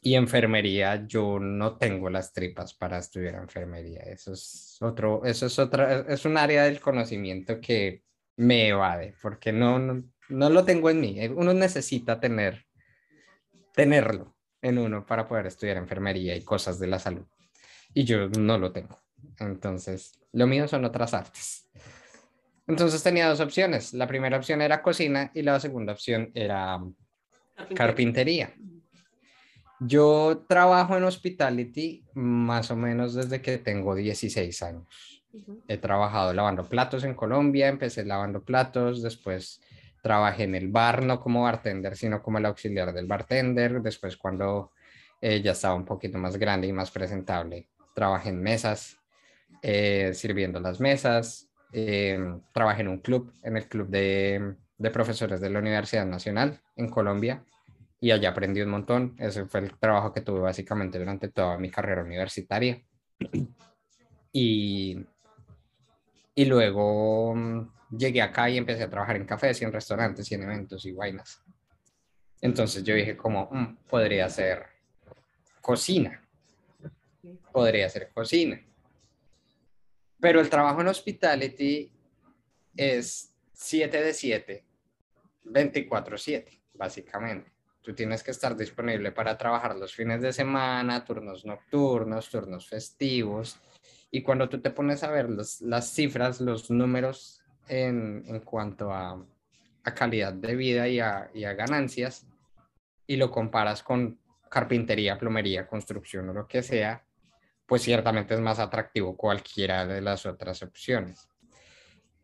y enfermería, yo no tengo las tripas para estudiar enfermería. Eso es otro, eso es otra, es un área del conocimiento que me evade, porque no, no, no lo tengo en mí. Uno necesita tener, tenerlo en uno para poder estudiar enfermería y cosas de la salud. Y yo no lo tengo. Entonces, lo mío son otras artes. Entonces tenía dos opciones. La primera opción era cocina y la segunda opción era carpintería. Yo trabajo en hospitality más o menos desde que tengo 16 años. He trabajado lavando platos en Colombia, empecé lavando platos, después trabajé en el bar, no como bartender, sino como el auxiliar del bartender. Después cuando eh, ya estaba un poquito más grande y más presentable, trabajé en mesas, eh, sirviendo las mesas, eh, trabajé en un club, en el club de, de, profesores de la Universidad Nacional en Colombia y allá aprendí un montón. Ese fue el trabajo que tuve básicamente durante toda mi carrera universitaria. Y, Y luego mm, llegué acá y empecé a trabajar en cafés y en restaurantes y en eventos y vainas. Entonces yo dije como, mm, podría ser cocina. Podría ser cocina. Pero el trabajo en hospitality es 7 de 7, 24/7, básicamente. Tú tienes que estar disponible para trabajar los fines de semana, turnos nocturnos, turnos festivos. Y cuando tú te pones a ver las cifras, los números en, en cuanto a, a, calidad de vida y a, y a ganancias, y lo comparas con carpintería, plomería, construcción o lo que sea, pues ciertamente es más atractivo cualquiera de las otras opciones.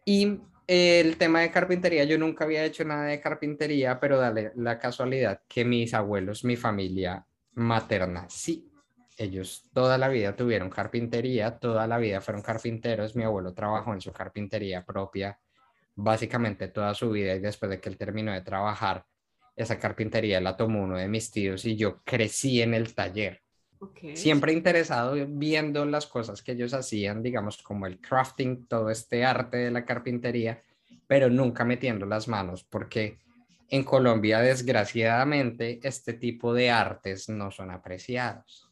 Y el tema de carpintería, yo nunca había hecho nada de carpintería, pero dale la casualidad que mis abuelos, mi familia materna, sí, ellos toda la vida tuvieron carpintería, toda la vida fueron carpinteros, mi abuelo trabajó en su carpintería propia básicamente toda su vida y después de que él terminó de trabajar, esa carpintería la tomó uno de mis tíos y yo crecí en el taller. Siempre interesado viendo las cosas que ellos hacían, digamos, como el crafting, todo este arte de la carpintería, pero nunca metiendo las manos, porque en Colombia, desgraciadamente, este tipo de artes no son apreciados.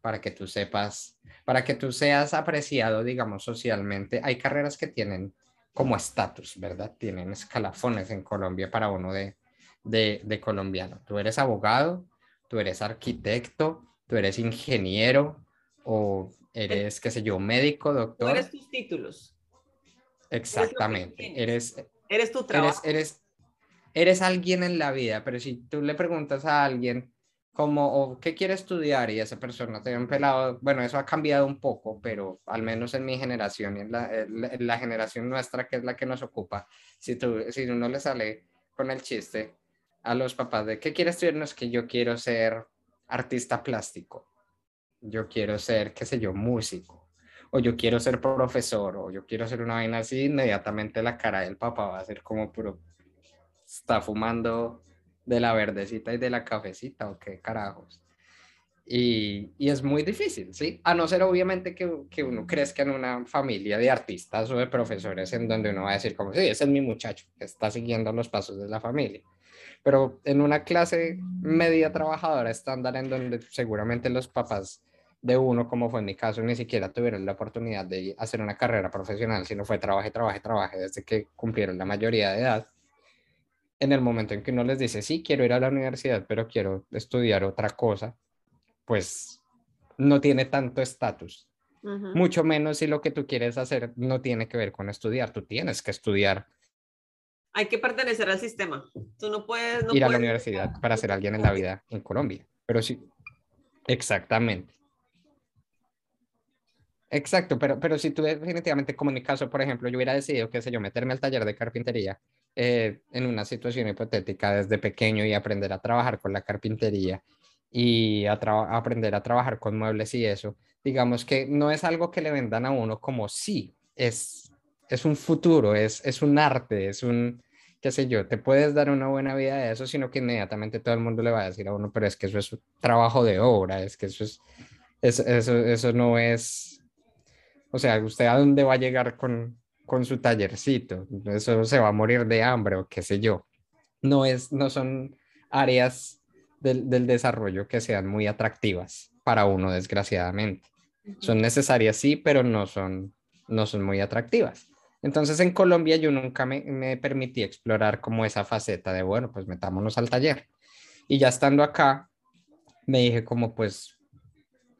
Para que tú sepas, para que tú seas apreciado, digamos, socialmente, hay carreras que tienen como estatus, ¿verdad? Tienen escalafones en Colombia para uno de, de, de colombiano. Tú eres abogado, tú eres arquitecto, tú eres ingeniero o eres, qué sé yo, médico, doctor. Tú eres tus títulos. Exactamente. Eres, eres, tu trabajo. Eres, eres, alguien en la vida, pero si tú le preguntas a alguien como, ¿qué quiere estudiar? Y esa persona te ha pelado, bueno, eso ha cambiado un poco, pero al menos en mi generación y en la, la, generación nuestra, que es la que nos ocupa, si, tú, si uno le sale con el chiste a los papás de, ¿qué quiere estudiar? No es que yo quiero ser artista plástico, yo quiero ser, qué sé yo, músico, o yo quiero ser profesor, o yo quiero ser una vaina así, inmediatamente la cara del papá va a ser como, pero está fumando de la verdecita y de la cafecita, o qué carajos. Y, y, es muy difícil, ¿sí? A no ser obviamente que, que, uno crezca en una familia de artistas o de profesores en donde uno va a decir como, sí, ese es mi muchacho, que está siguiendo los pasos de la familia pero en una clase media trabajadora estándar en donde seguramente los papás de uno, como fue en mi caso, ni siquiera tuvieron la oportunidad de hacer una carrera profesional, sino fue trabaje, trabaje, trabaje desde que cumplieron la mayoría de edad. En el momento en que uno les dice, sí, quiero ir a la universidad, pero quiero estudiar otra cosa, pues no tiene tanto estatus. Mucho menos si lo que tú quieres hacer no tiene que ver con estudiar. Tú tienes que estudiar hay que pertenecer al sistema. Tú no puedes... ir a la universidad para ser alguien en la vida en Colombia. Pero sí, exactamente. Exacto, pero, pero si tú definitivamente, como en mi caso, por ejemplo, yo hubiera decidido, qué sé yo, meterme al taller de carpintería eh, en una situación hipotética desde pequeño y aprender a trabajar con la carpintería y a aprender a trabajar con muebles y eso, digamos que no es algo que le vendan a uno como sí, es es un futuro, es, es un arte, es un, qué sé yo, te puedes dar una buena vida de eso, sino que inmediatamente todo el mundo le va a decir a uno, pero es que eso es un trabajo de obra, es que eso es, eso, eso no es, o sea, usted a dónde va a llegar con, con su tallercito, eso se va a morir de hambre o qué sé yo. No, es, no son áreas del, del desarrollo que sean muy atractivas para uno, desgraciadamente. Son necesarias, sí, pero no son, no son muy atractivas. Entonces en Colombia yo nunca me, permití explorar como esa faceta de, bueno, pues metámonos al taller. Y ya estando acá, me dije como pues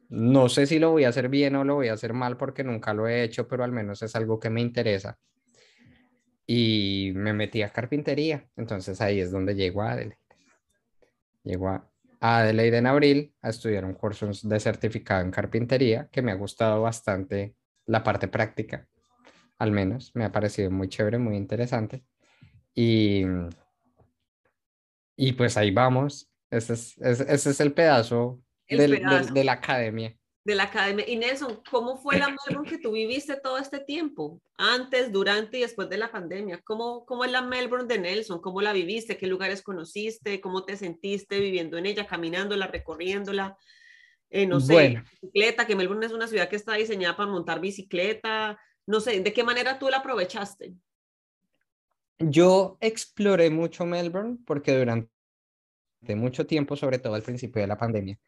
no sé si lo voy a hacer bien o lo voy a hacer mal porque nunca lo he hecho, pero al menos es algo que me interesa. Y me metí a carpintería. Entonces ahí es donde llego a Adelaide. Llego a Adelaide en abril a estudiar un curso de certificado en carpintería que me ha gustado bastante la parte práctica al menos me ha parecido muy chévere, muy interesante. Y, y pues ahí vamos, ese es, ese, es el pedazo, de la academia. De la academia. Y Nelson, ¿cómo fue la Melbourne que tú viviste todo este tiempo? Antes, durante y después de la pandemia. ¿Cómo, cómo es la Melbourne de Nelson? ¿Cómo la viviste? ¿Qué lugares conociste? ¿Cómo te sentiste viviendo en ella, caminándola, recorriéndola? Eh, no sé, bicicleta, que Melbourne es una ciudad que está diseñada para montar bicicleta no sé, ¿de qué manera tú la aprovechaste? Yo exploré mucho Melbourne porque durante mucho tiempo, sobre todo al principio de la pandemia,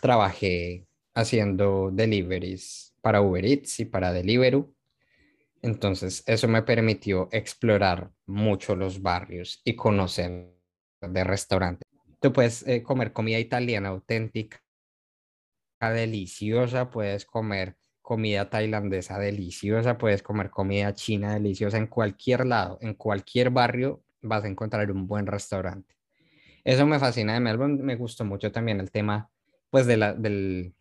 trabajé haciendo deliveries para Uber Eats y para Deliveroo. Entonces, eso me permitió explorar mucho los barrios y conocer de restaurantes. Tú puedes eh, comer comida italiana auténtica, deliciosa, puedes comer comida tailandesa deliciosa, puedes comer comida china deliciosa en cualquier lado, en cualquier barrio vas a encontrar un buen restaurante. Eso me fascina de Melbourne, me gustó mucho también el tema pues de, la, del,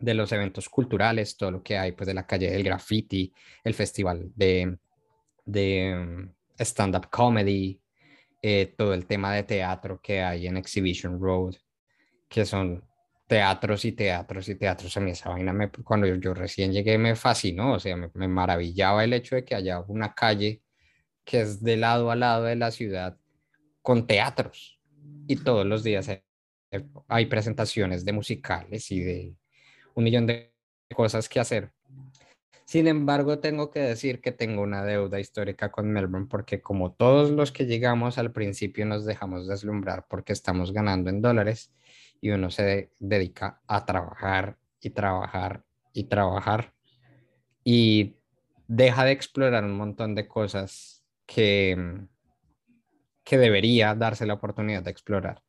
de los eventos culturales, todo lo que hay pues de la calle del graffiti, el festival de, de mm, stand-up comedy, eh, todo el tema de teatro que hay en Exhibition Road, que son teatros y teatros y teatros. A mí esa vaina, me, cuando yo, recién llegué, me fascinó, o sea, me, me, maravillaba el hecho de que haya una calle que es de lado a lado de la ciudad con teatros y todos los días hay presentaciones de musicales y de un millón de cosas que hacer. Sin embargo, tengo que decir que tengo una deuda histórica con Melbourne porque como todos los que llegamos al principio nos dejamos deslumbrar porque estamos ganando en dólares y uno se dedica a trabajar y trabajar y trabajar y deja de explorar un montón de cosas que, que debería darse la oportunidad de explorar.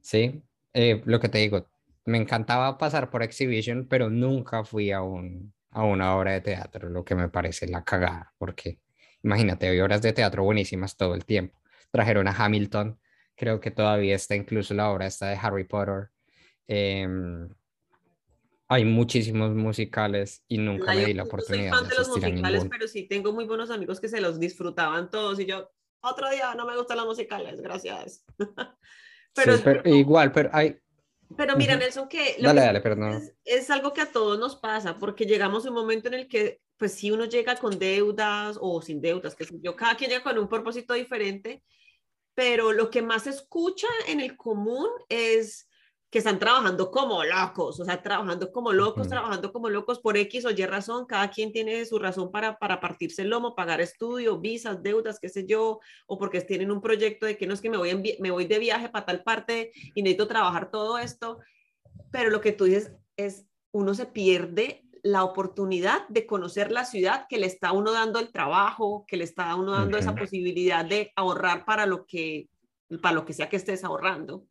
¿Sí? Eh, lo que te digo, me encantaba pasar por Exhibition, pero nunca fui a, un, a una obra de teatro, lo que me parece la cagada, porque imagínate, hay obras de teatro buenísimas todo el tiempo. Trajeron a Hamilton, creo que todavía está incluso la obra esta de Harry Potter. Em, hay muchísimos musicales y nunca me di la oportunidad. No soy fan de, los musicales, pero sí tengo muy buenos amigos que se los disfrutaban todos y yo, otro día no me gustan los musicales, gracias. pero, pero igual, pero hay... Pero mira, Nelson, que, dale, dale, perdón. Es, es, algo que a todos nos pasa, porque llegamos a un momento en el que, pues si uno llega con deudas o sin deudas, que yo, cada quien llega con un propósito diferente, pero lo que más se escucha en el común es que están trabajando como locos, o sea, trabajando como locos, trabajando como locos por X o Y razón, cada quien tiene su razón para, para partirse el lomo, pagar estudio, visas, deudas, qué sé yo, o porque tienen un proyecto de que no es que me voy, me voy de viaje para tal parte y necesito trabajar todo esto, pero lo que tú dices es, uno se pierde la oportunidad de conocer la ciudad que le está uno dando el trabajo, que le está uno dando esa posibilidad de ahorrar para lo que para lo que sea que estés ahorrando.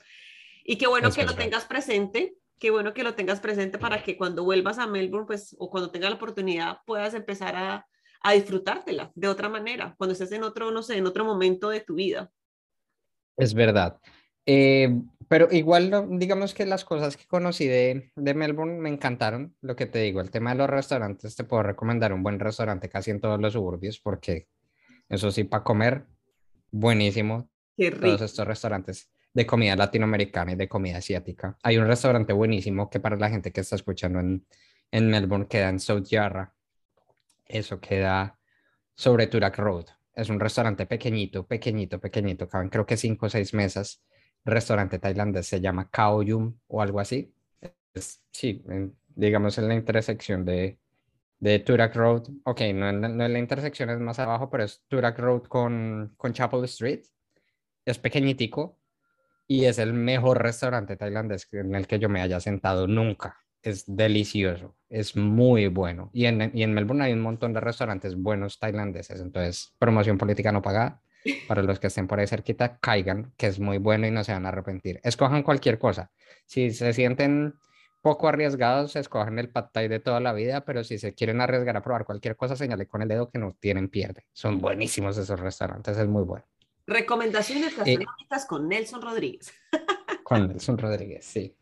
Y qué bueno que lo tengas presente, qué bueno que lo tengas presente para que cuando vuelvas a Melbourne, pues, o cuando tengas la oportunidad, puedas empezar a, a disfrutártela de otra manera, cuando estés en otro, no sé, en otro momento de tu vida. Es verdad. Eh, pero igual, digamos que las cosas que conocí de, de, Melbourne me encantaron. Lo que te digo, el tema de los restaurantes, te puedo recomendar un buen restaurante casi en todos los suburbios, porque eso sí, para comer, buenísimo. Qué rico. Todos estos restaurantes de comida latinoamericana y de comida asiática. Hay un restaurante buenísimo que para la gente que está escuchando en, en Melbourne queda en South Yarra. Eso queda sobre Turak Road. Es un restaurante pequeñito, pequeñito, pequeñito. Caben creo que cinco o seis mesas restaurante tailandés se llama Khao Yum o algo así. sí, digamos en la intersección de, de Turak Road. Ok, no, no, la intersección es más abajo, pero es Turak Road con, con Chapel Street. Es pequeñitico y es el mejor restaurante tailandés en el que yo me haya sentado nunca. Es delicioso, es muy bueno. Y en, y en Melbourne hay un montón de restaurantes buenos tailandeses, entonces promoción política no pagada para los que estén por ahí cerquita, caigan, que es muy bueno y no se van a arrepentir. Escojan cualquier cosa. Si se sienten poco arriesgados, escojan el pad thai de toda la vida, pero si se quieren arriesgar a probar cualquier cosa, señale con el dedo que no tienen pierde. Son buenísimos esos restaurantes, es muy bueno. Recomendaciones eh, gastronómicas con Nelson Rodríguez. con Nelson Rodríguez, sí.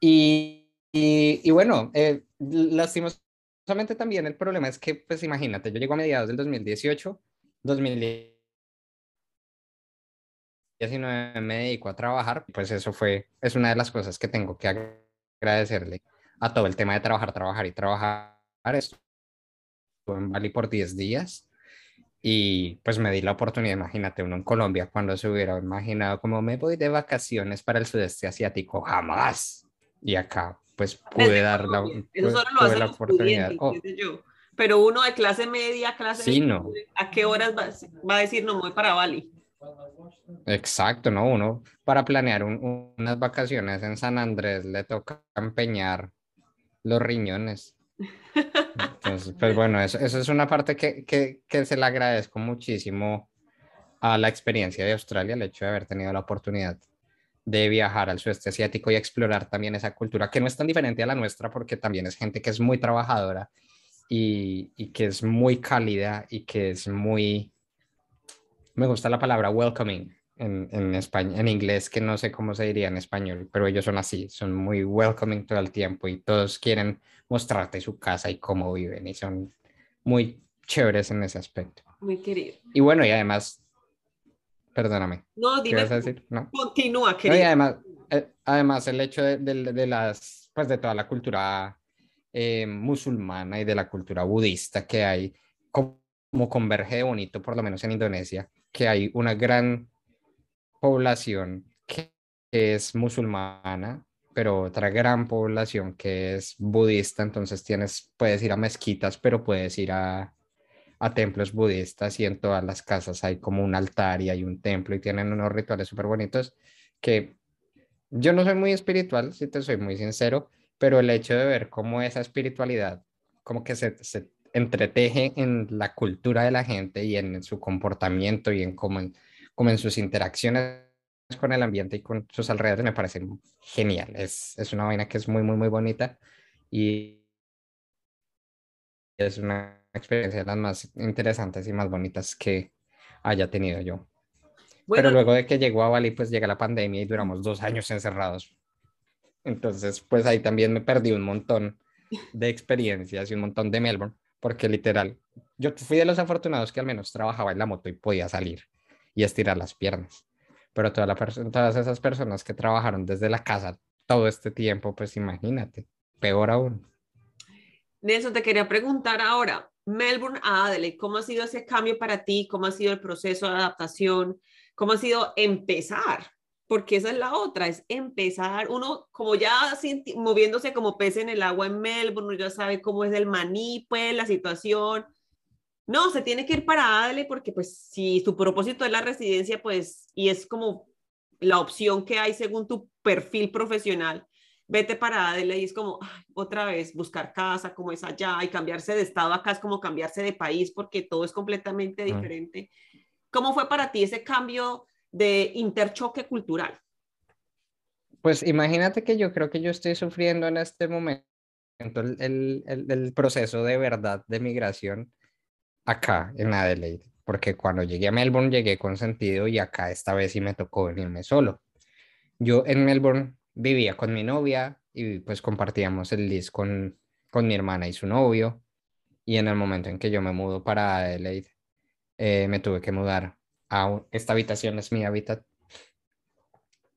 Y, y, bueno, eh, lastimosamente también el problema es que, pues imagínate, yo llego a mediados del 2018, 2018 19 me dedico a trabajar, pues eso fue, es una de las cosas que tengo que agradecerle a todo el tema de trabajar, trabajar y trabajar. Estuve en Bali por 10 días y pues me di la oportunidad, imagínate, uno en Colombia cuando se hubiera imaginado como me voy de vacaciones para el sudeste asiático, jamás. Y acá pues pude dar la, solo lo la oportunidad. Oh. Pero uno de clase media, clase Sí, no. ¿a qué horas va, va a decir no voy para Bali? Exacto, ¿no? Uno para planear un- unas vacaciones en San Andrés le toca empeñar los riñones. Entonces, pues bueno, eso, eso es una parte que, que, que se le agradezco muchísimo a la experiencia de Australia, el hecho de haber tenido la oportunidad de viajar al sudeste asiático y explorar también esa cultura, que no es tan diferente a la nuestra, porque también es gente que es muy trabajadora y, y que es muy cálida y que es muy, me gusta la palabra welcoming en, en español, en inglés, que no sé cómo se diría en español, pero ellos son así, son muy welcoming todo el tiempo y todos quieren mostrarte su casa y cómo viven y son muy chéveres en ese aspecto. Muy querido. Y bueno, y además, perdóname, No, ¿qué dime, vas a decir? No. continúa, No, y querido. además, eh, además el hecho de, de- de las, pues de toda la cultura eh, musulmana y de la cultura budista que hay, como, como converge de bonito, por lo menos en Indonesia, que hay una gran población que es musulmana, pero otra gran población que es budista, entonces tienes, puedes ir a mezquitas, pero puedes ir a, a templos budistas y en todas las casas hay como un altar y hay un templo y tienen unos rituales súper bonitos que yo no soy muy espiritual, si te soy muy sincero, pero el hecho de ver cómo esa espiritualidad como que se, se entreteje en la cultura de la gente y en su comportamiento y en cómo en, como en sus interacciones con el ambiente y con sus alrededores me parece genial. Es, es una vaina que es muy, muy, muy bonita y es una experiencia de las más interesantes y más bonitas que haya tenido yo. Bueno, Pero luego de que llegó a Bali, pues llega la pandemia y duramos dos años encerrados. Entonces, pues ahí también me perdí un montón de experiencias y un montón de Melbourne, porque literal, yo fui de los afortunados que al menos trabajaba en la moto y podía salir y estirar las piernas. Pero toda la todas esas personas que trabajaron desde la casa todo este tiempo, pues imagínate, peor aún. Nelson, te quería preguntar ahora, Melbourne a Adelaide, ¿cómo ha sido ese cambio para ti? ¿Cómo ha sido el proceso de adaptación? ¿Cómo ha sido empezar? Porque esa es la otra, es empezar. Uno, como ya moviéndose como pez en el agua en Melbourne, uno ya sabe cómo es el maní, pues, la situación. No, se tiene que ir para Adelaide porque, pues, si tu propósito es la residencia, pues, y es como la opción que hay según tu perfil profesional, vete para Adelaide y es como, ay, otra vez, buscar casa como es allá y cambiarse de estado acá es como cambiarse de país porque todo es completamente diferente. ¿Cómo fue para ti ese cambio de interchoque cultural? Pues imagínate que yo creo que yo estoy sufriendo en este momento el, el, proceso de verdad de migración acá en Adelaide, porque cuando llegué a Melbourne llegué con sentido y acá esta vez sí me tocó venirme solo. Yo en Melbourne vivía con mi novia y pues compartíamos el lis con, con mi hermana y su novio y en el momento en que yo me mudo para Adelaide eh, me tuve que mudar un- esta habitación es mi hábitat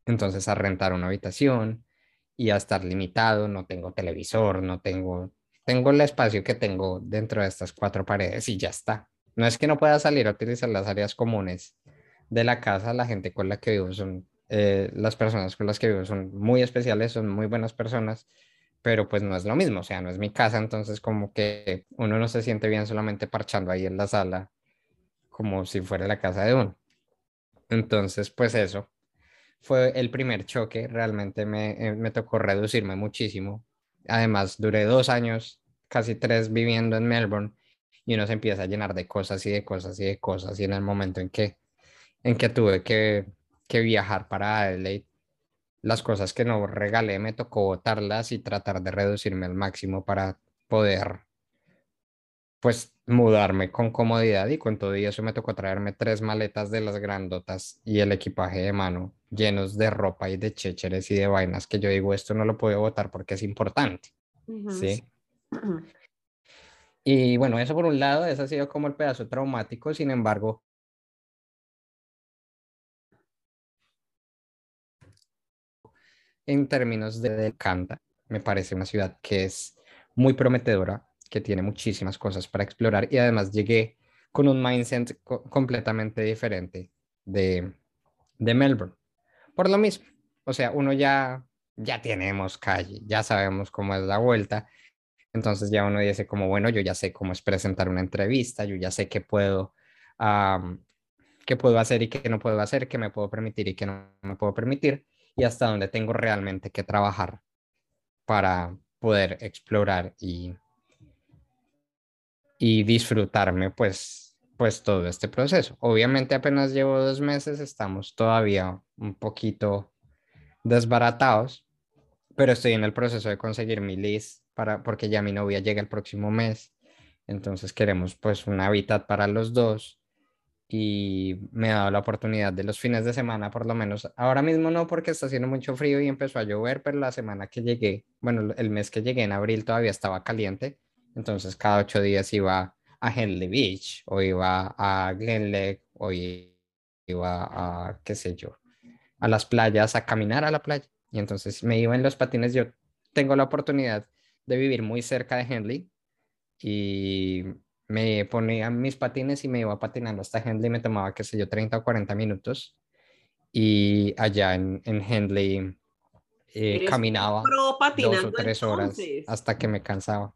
entonces a rentar una habitación y a estar limitado, no tengo televisor, no tengo, tengo el espacio que tengo dentro de estas cuatro paredes y ya está. No es que no pueda salir a utilizar las áreas comunes de la casa, la gente con la que vivo son, eh, las personas con las que vivo son muy especiales, son muy buenas personas, pero pues no es lo mismo, o sea, no es mi casa, entonces como que uno no se siente bien solamente parchando ahí en la sala, como si fuera la casa de uno. Entonces, pues eso fue el primer choque, realmente me, eh, me tocó reducirme muchísimo. Además, duré dos años, casi tres viviendo en Melbourne y uno se empieza a llenar de cosas y de cosas y de cosas y en el momento en que, en que tuve que, que viajar para Adelaide, las cosas que no regalé me tocó botarlas y tratar de reducirme al máximo para poder pues mudarme con comodidad y con todo eso me tocó traerme tres maletas de las grandotas y el equipaje de mano llenos de ropa y de chécheres y de vainas que yo digo esto no lo puedo botar porque es importante. ¿sí? Y bueno, eso por un lado, eso ha sido como el pedazo traumático, sin embargo, en términos de del Canta, me parece una ciudad que es muy prometedora, que tiene muchísimas cosas para explorar y además llegué con un mindset co- completamente diferente de, de Melbourne. Por lo mismo, o sea, uno ya, ya tenemos calle, ya sabemos cómo es la vuelta Entonces ya uno dice como, bueno, yo ya sé cómo es presentar una entrevista, yo ya sé qué puedo, qué puedo hacer y qué no puedo hacer, qué me puedo permitir y qué no me puedo permitir, y hasta dónde tengo realmente que trabajar para poder explorar y, y disfrutarme pues, pues todo este proceso. Obviamente apenas llevo dos meses, estamos todavía un poquito desbaratados, pero estoy en el proceso de conseguir mi list para, porque ya mi novia llega el próximo mes, entonces queremos pues un hábitat para los dos y me ha dado la oportunidad de los fines de semana por lo menos. Ahora mismo no porque está haciendo mucho frío y empezó a llover, pero la semana que llegué, bueno, el mes que llegué en abril todavía estaba caliente, entonces cada ocho días iba a Henley Beach o iba a Glen o iba a, qué sé yo, a las playas, a caminar a la playa. Y entonces me iba en los patines. Yo tengo la oportunidad de vivir muy cerca de Henley y me ponía mis patines y me iba patinando hasta Henley. Me tomaba, qué sé yo, 30 o 40 minutos. Y allá en, en Henley eh, caminaba dos o tres horas hasta que me cansaba.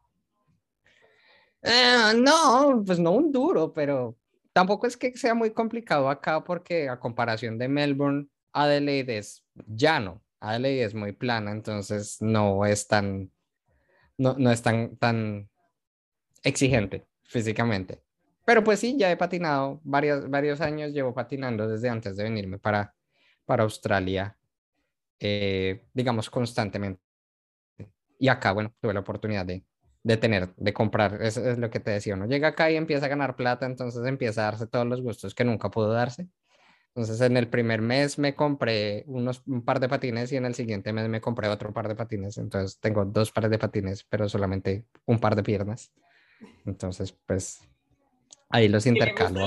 Eh, no, pues no un duro, pero tampoco es que sea muy complicado acá porque a comparación de Melbourne, Adelaide es llano, Adelaide es muy plana, entonces no es tan, no, no es tan, tan exigente físicamente. Pero pues sí, ya he patinado varios, varios años, llevo patinando desde antes de venirme para, para Australia, eh, digamos constantemente. Y acá, bueno, tuve la oportunidad de, de tener, de comprar, eso es lo que te decía, uno llega acá y empieza a ganar plata, entonces empieza a darse todos los gustos que nunca pudo darse. Entonces en el primer mes me compré unos, un par de patines y en el siguiente mes me compré otro par de patines. Entonces tengo dos pares de patines, pero solamente un par de piernas. Entonces, pues ahí los intercalo.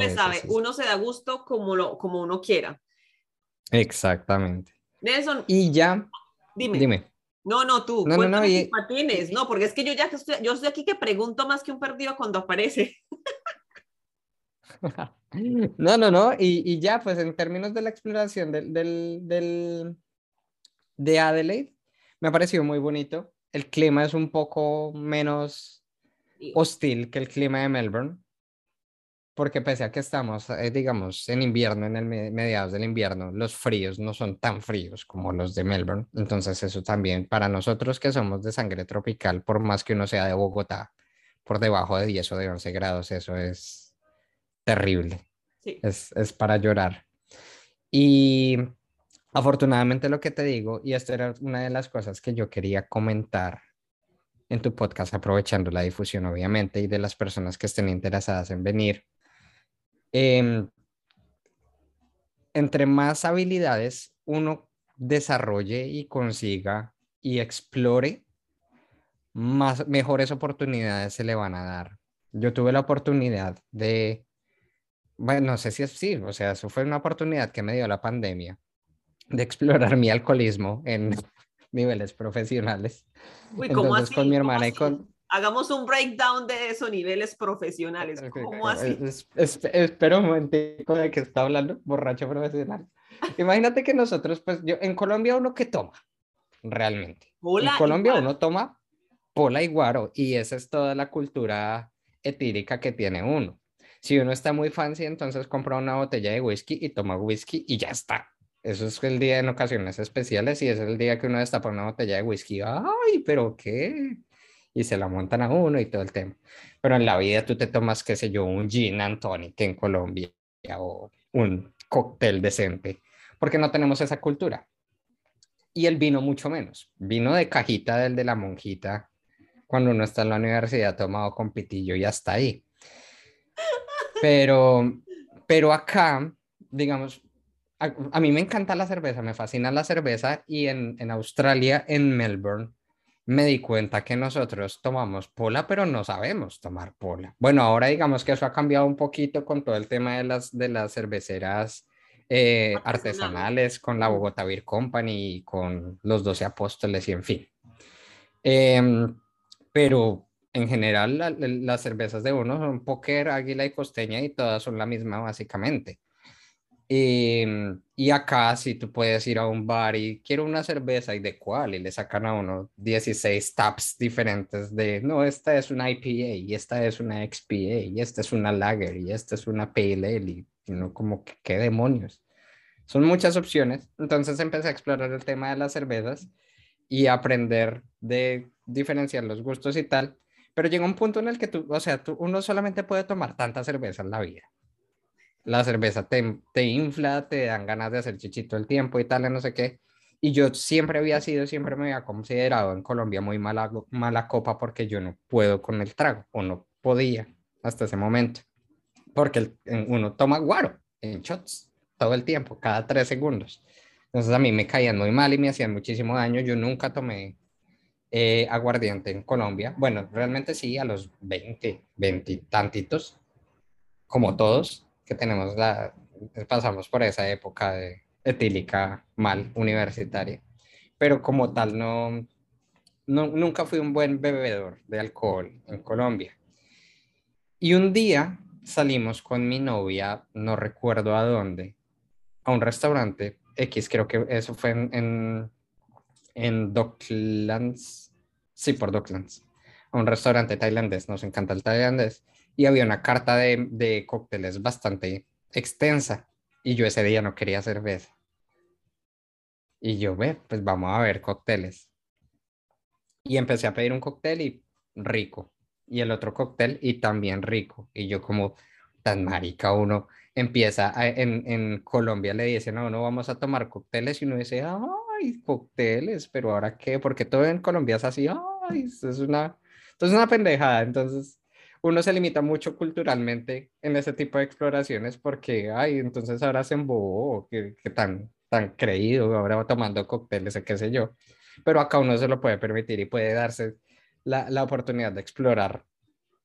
Uno se da gusto como, lo, como uno quiera. Exactamente. Nelson. Y ya. Dime. Dime. No, no, tú. No, no, no. Y... Patines. No, porque es que yo ya estoy, yo estoy aquí que pregunto más que un perdido cuando aparece. No, no, no. Y, ya, pues en términos de la exploración del, del, de Adelaide, me ha parecido muy bonito. El clima es un poco menos hostil que el clima de Melbourne, porque pese a que estamos, eh, digamos, en invierno, en el mediados del invierno, los fríos no son tan fríos como los de Melbourne. Entonces eso también para nosotros que somos de sangre tropical, por más que uno sea de Bogotá, por debajo de 10 o de 11 grados, eso es terrible. Es, es para llorar. Y afortunadamente lo que te digo, y esto era una de las cosas que yo quería comentar en tu podcast, aprovechando la difusión obviamente y de las personas que estén interesadas en venir. Em, entre más habilidades uno desarrolle y consiga y explore, más mejores oportunidades se le van a dar. Yo tuve la oportunidad de bueno, no sé si es sí, o sea, eso fue una oportunidad que me dio la pandemia de explorar mi alcoholismo en niveles profesionales. Uy, ¿cómo Entonces, así? con mi hermana y con... Hagamos un breakdown de esos niveles profesionales. ¿Cómo así? espero un momentico de que está hablando, borracho profesional. Imagínate que nosotros, pues yo, en Colombia uno que toma, realmente. en Colombia uno toma pola y guaro, y esa es toda la cultura etírica que tiene uno. Si uno está muy fancy, entonces compra una botella de whisky y toma whisky y ya está. Eso es el día en ocasiones especiales y es el día que uno destapa una botella de whisky. ¡Ay, pero qué! Y se la montan a uno y todo el tema. Pero en la vida tú te tomas, qué sé yo, un gin and tonic en Colombia o un cóctel decente, porque no tenemos esa cultura. Y el vino mucho menos. Vino de cajita del de la monjita, cuando uno está en la universidad tomado con pitillo y hasta ahí. Pero, pero acá, digamos, a, mí me encanta la cerveza, me fascina la cerveza y en, en Australia, en Melbourne, me di cuenta que nosotros tomamos pola, pero no sabemos tomar pola. Bueno, ahora digamos que eso ha cambiado un poquito con todo el tema de las, de las cerveceras eh, artesanales, con la Bogotá Beer Company y con los 12 apóstoles y en fin. Em, pero en general las cervezas de uno son Poker, Águila y Costeña y todas son la misma básicamente. Em, y acá si tú puedes ir a un bar y quiero una cerveza y de cuál y le sacan a uno 16 taps diferentes de no, esta es una IPA y esta es una XPA y esta es una Lager y esta es una Pale Ale y no como qué demonios. Son muchas opciones. Entonces empecé a explorar el tema de las cervezas y aprender de diferenciar los gustos y tal. Pero llega un punto en el que tú, o sea, tú, uno solamente puede tomar tanta cerveza en la vida la cerveza te, te infla, te dan ganas de hacer chichito el tiempo y tal, no sé qué. Y yo siempre había sido, siempre me había considerado en Colombia muy mala, mala copa porque yo no puedo con el trago, o no podía hasta ese momento. Porque uno toma guaro en shots todo el tiempo, cada tres segundos. Entonces a mí me caían muy mal y me hacían muchísimo daño. Yo nunca tomé eh, aguardiente en Colombia. Bueno, realmente sí, a los 20, 20 tantitos, como todos que tenemos la, pasamos por esa época de etílica mal universitaria, pero como tal no, no, nunca fui un buen bebedor de alcohol en Colombia. Y un día salimos con mi novia, no recuerdo a dónde, a un restaurante X, creo que eso fue en, en, en Docklands, sí, por Docklands, a un restaurante tailandés, nos encanta el tailandés y había una carta de, de cócteles bastante extensa y yo ese día no quería cerveza. Y yo, ve, pues vamos a ver cócteles. Y empecé a pedir un cóctel y rico. Y el otro cóctel y también rico. Y yo como tan marica uno empieza en, en Colombia le dicen a uno vamos a tomar cócteles y uno dice, ay, cócteles, pero ahora qué, porque todo en Colombia es así, ay, es una, es una pendejada. Entonces uno se limita mucho culturalmente en ese tipo de exploraciones porque, ay, entonces ahora se embobó, que, que tan, tan creído, ahora va tomando cócteles, qué sé yo. Pero acá uno se lo puede permitir y puede darse la, la oportunidad de explorar,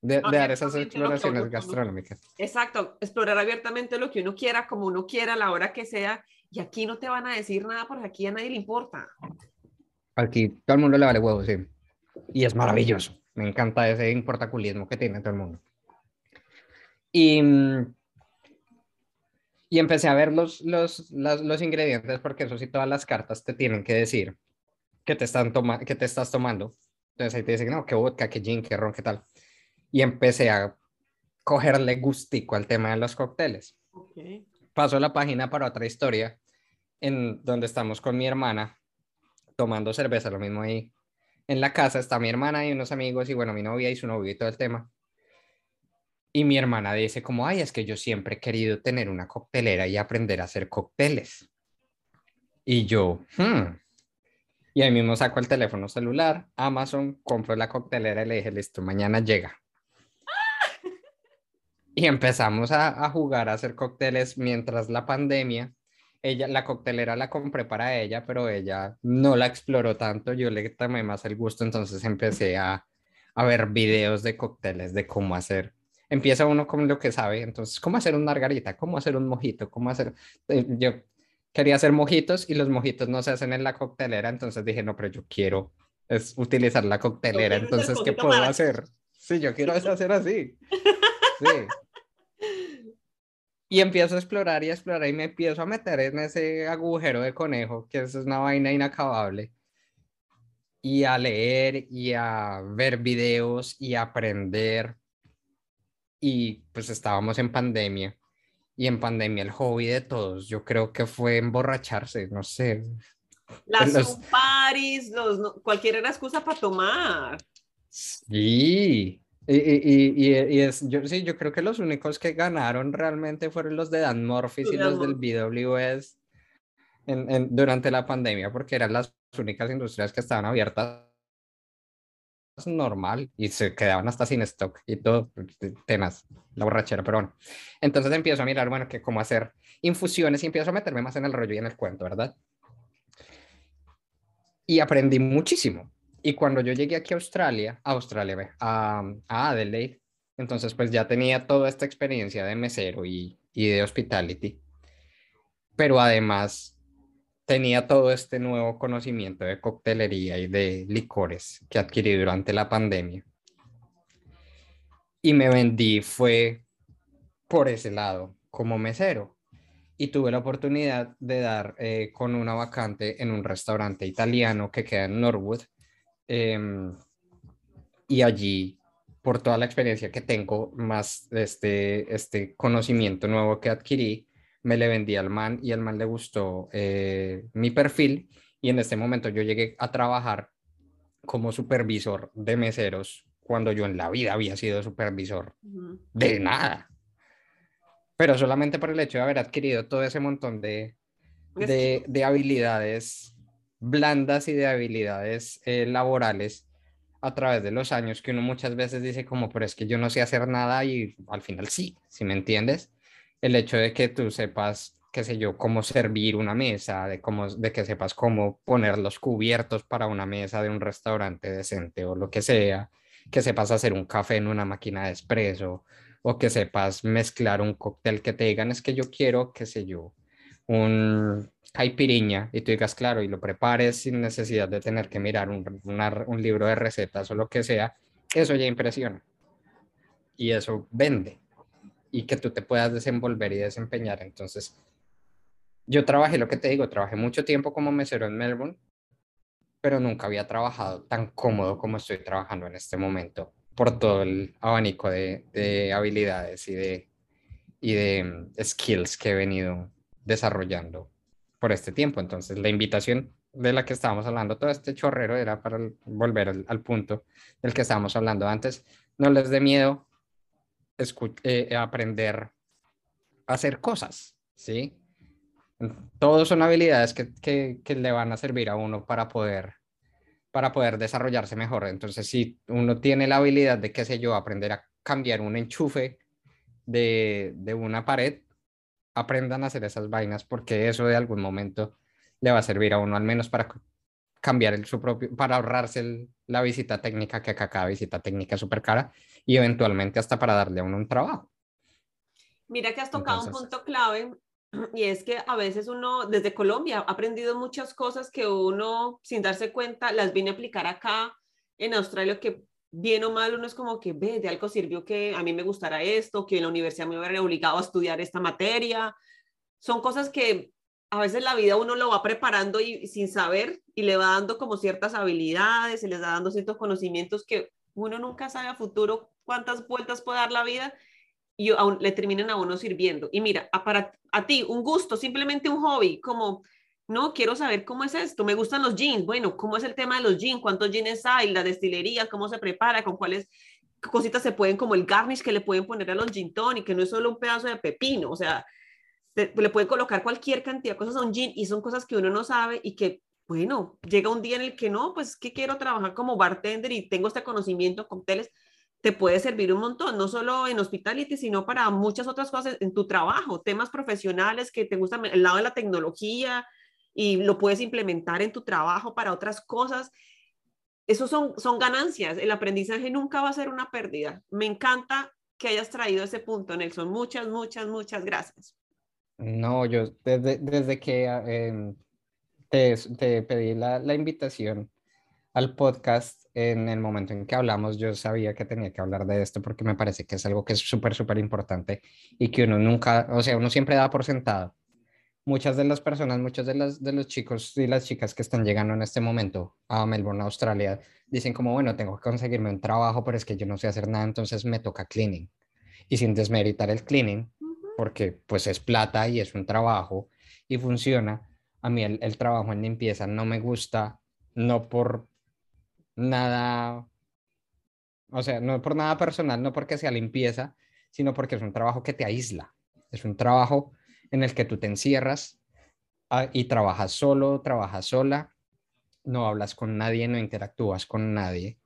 de, de dar esas exploraciones gastronómicas. Exacto, explorar abiertamente lo que uno quiera, como uno quiera, a la hora que sea. Y aquí no te van a decir nada porque aquí a nadie le importa. Aquí todo el mundo le vale huevo, sí. Y es maravilloso. Me encanta ese importaculismo que tiene todo el mundo. Y, y empecé a ver los, los, los, ingredientes, porque eso sí, todas las cartas te tienen que decir que te, están toma que te estás tomando. Entonces ahí te dicen, no, qué vodka, qué gin, qué ron, qué tal. Y empecé a cogerle gustico al tema de los cócteles. Okay. Paso la página para otra historia, en donde estamos con mi hermana tomando cerveza, lo mismo ahí en la casa está mi hermana y unos amigos y bueno, mi novia y su novio y todo el tema. Y mi hermana dice como, ay, es que yo siempre he querido tener una coctelera y aprender a hacer cócteles. Y yo, hmm. Y ahí mismo saco el teléfono celular, Amazon, compro la coctelera y le dije, listo, mañana llega. Y empezamos a, a jugar a hacer cócteles mientras la pandemia ella, la coctelera la compré para ella, pero ella no la exploró tanto, yo le tomé más el gusto, entonces empecé a, a ver videos de cócteles, de cómo hacer. Empieza uno con lo que sabe, entonces, cómo hacer un margarita, cómo hacer un mojito, cómo hacer... Eh, yo quería hacer mojitos y los mojitos no se hacen en la coctelera, entonces dije, no, pero yo quiero es utilizar la coctelera, entonces, ¿qué puedo hacer? Sí, yo quiero hacer así. Sí. Y empiezo a explorar y a explorar y me empiezo a meter en ese agujero de conejo, que es una vaina inacabable. Y a leer y a ver videos y a aprender. Y pues estábamos en pandemia. Y en pandemia el hobby de todos, yo creo que fue emborracharse, no sé. Las los... paris, los, cualquier excusa para tomar. Sí, y, y, y, es, yo, sí, yo creo que los únicos que ganaron realmente fueron los de Dan Morphis y los del BWS en, en, durante la pandemia, porque eran las únicas industrias que estaban abiertas normal y se quedaban hasta sin stock y todo, tenas, la borrachera, pero bueno. Entonces empiezo a mirar, bueno, que cómo hacer infusiones y empiezo a meterme más en el rollo y en el cuento, ¿verdad? Y aprendí muchísimo y cuando yo llegué aquí a Australia, a Australia, a, a Adelaide, entonces pues ya tenía toda esta experiencia de mesero y, y de hospitality, pero además tenía todo este nuevo conocimiento de coctelería y de licores que adquirí durante la pandemia. Y me vendí fue por ese lado, como mesero. y tuve la oportunidad de dar eh, con una vacante en un restaurante italiano que queda en Norwood. Em, y allí, por toda la experiencia que tengo, más este, este conocimiento nuevo que adquirí, me le vendí al man y al man le gustó eh, mi perfil. Y en este momento yo llegué a trabajar como supervisor de meseros cuando yo en la vida había sido supervisor de nada. Pero solamente por el hecho de haber adquirido todo ese montón de, de, habilidades blandas y de habilidades eh, laborales a través de los años que uno muchas veces dice como, pero es que yo no sé hacer nada y al final sí, si me entiendes, el hecho de que tú sepas, qué sé yo, cómo servir una mesa, de, cómo, de que sepas cómo poner los cubiertos para una mesa de un restaurante decente o lo que sea, que sepas hacer un café en una máquina de espresso, o que sepas mezclar un cóctel que te digan es que yo quiero, qué sé yo, un caipiriña y tú digas claro y lo prepares sin necesidad de tener que mirar un, un libro de recetas o lo que sea, eso ya impresiona y eso vende y que tú te puedas desenvolver y desempeñar. Entonces, yo trabajé, lo que te digo, trabajé mucho tiempo como mesero en Melbourne, pero nunca había trabajado tan cómodo como estoy trabajando en este momento por todo el abanico de, habilidades y de, y de mm, skills que he venido desarrollando por este tiempo. Entonces, la invitación de la que estábamos hablando, todo este chorrero era para volver al, punto del que estábamos hablando antes. No les dé miedo eh, aprender a hacer cosas, ¿sí? Todos son habilidades que, que, le van a servir a uno para poder para poder desarrollarse mejor. Entonces, si uno tiene la habilidad de, qué sé yo, aprender a cambiar un enchufe de, de una pared, aprendan a hacer esas vainas porque eso de algún momento le va a servir a uno, al menos para cambiar el, su propio, para ahorrarse la visita técnica, que acá cada visita técnica es súper cara, y eventualmente hasta para darle a uno un trabajo. Mira que has tocado un punto clave y es que a veces uno desde Colombia ha aprendido muchas cosas que uno sin darse cuenta las viene a aplicar acá en Australia que bien o mal uno es como que ve de algo sirvió que a mí me gustara esto, que en la universidad me hubiera obligado a estudiar esta materia. Son cosas que a veces la vida uno lo va preparando y sin saber y le va dando como ciertas habilidades, se les va dando ciertos conocimientos que uno nunca sabe a futuro cuántas vueltas puede dar la vida y aún le terminan a uno sirviendo. Y mira, para a ti, un gusto, simplemente un hobby, como, no, quiero saber cómo es esto, me gustan los jeans, bueno, ¿cómo es el tema de los jeans? ¿Cuántos jeans hay? La destilería, ¿cómo se prepara? ¿Con cuáles cositas se pueden, como el garnish que le pueden poner a los gin y que no es solo un pedazo de pepino, o sea, le pueden colocar cualquier cantidad de cosas a un gin y son cosas que uno no sabe y que bueno, llega un día en el que no, pues que quiero trabajar como bartender y tengo este conocimiento, cócteles, te puede servir un montón, no solo en hospitality, sino para muchas otras cosas en tu trabajo, temas profesionales que te gustan, el lado de la tecnología y lo puedes implementar en tu trabajo para otras cosas. Esos son, son ganancias, el aprendizaje nunca va a ser una pérdida. Me encanta que hayas traído ese punto, Nelson. Muchas, muchas, muchas gracias. No, yo desde, desde que em, te, te, pedí la, la invitación al podcast, en el momento en que hablamos, yo sabía que tenía que hablar de esto porque me parece que es algo que es súper, súper importante y que uno nunca, o sea, uno siempre da por sentado. Muchas de las personas, muchos de, las, de los chicos y las chicas que están llegando en este momento a Melbourne, Australia, dicen como, bueno, tengo que conseguirme un trabajo, pero es que yo no sé hacer nada, entonces me toca cleaning. Y sin desmeritar el cleaning, porque pues es plata y es un trabajo y funciona. A mí el, el trabajo en limpieza no me gusta, no por nada, o sea, no por nada personal, no porque sea limpieza, sino porque es un trabajo que te aísla. Es un trabajo en el que tú te encierras ah, y trabajas solo, trabajas sola, no hablas con nadie, no interactúas con nadie.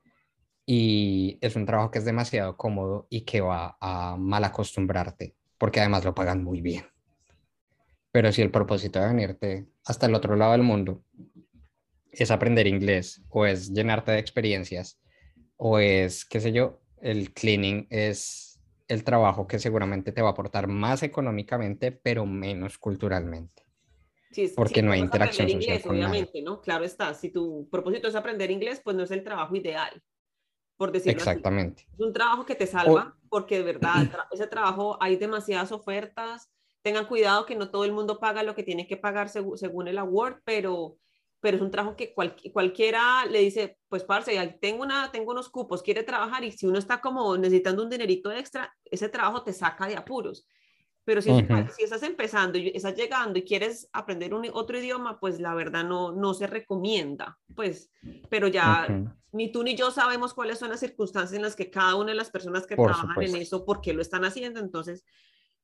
Y es un trabajo que es demasiado cómodo y que va a mal acostumbrarte, porque además lo pagan muy bien. Pero si el propósito de venirte hasta el otro lado del mundo es aprender inglés o es llenarte de experiencias o es, qué sé yo, el cleaning es el trabajo que seguramente te va a aportar más económicamente, pero menos culturalmente. Sí, porque no hay interacción social con obviamente, ¿no? Claro está, si tu propósito es aprender inglés, pues no es el trabajo ideal, por decirlo Exactamente. Es un trabajo que te salva, porque de verdad, ese trabajo hay demasiadas ofertas, tengan cuidado que no todo el mundo paga lo que tiene que pagar según el award, pero, pero es un trabajo que cualquiera le dice, pues parce, tengo, una, tengo unos cupos, quiere trabajar y si uno está como necesitando un dinerito extra, ese trabajo te saca de apuros. Pero si, si estás empezando y estás llegando y quieres aprender un, otro idioma, pues la verdad no, no se recomienda. Pues, pero ya ni tú ni yo sabemos cuáles son las circunstancias en las que cada una de las personas que trabajan en eso, por qué lo están haciendo. Entonces,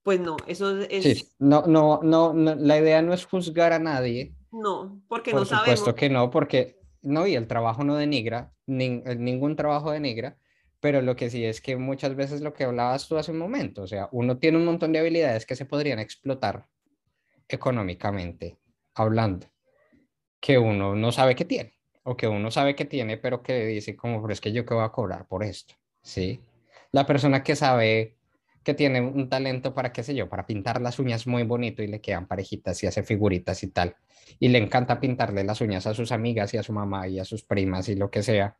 pues no, eso es... Sí, no, no, no, la idea no es juzgar a nadie. No, porque no sabemos. Por supuesto que no, porque no, y el trabajo no denigra, ningún trabajo denigra pero lo que sí es que muchas veces lo que hablabas tú hace un momento, o sea, uno tiene un montón de habilidades que se podrían explotar económicamente hablando, que uno no sabe que tiene, o que uno sabe que tiene, pero que dice como, pero es que yo qué voy a cobrar por esto, ¿sí? La persona que sabe que tiene un talento para, qué sé yo, para pintar las uñas muy bonito y le quedan parejitas y hace figuritas y tal, y le encanta pintarle las uñas a sus amigas y a su mamá y a sus primas y lo que sea,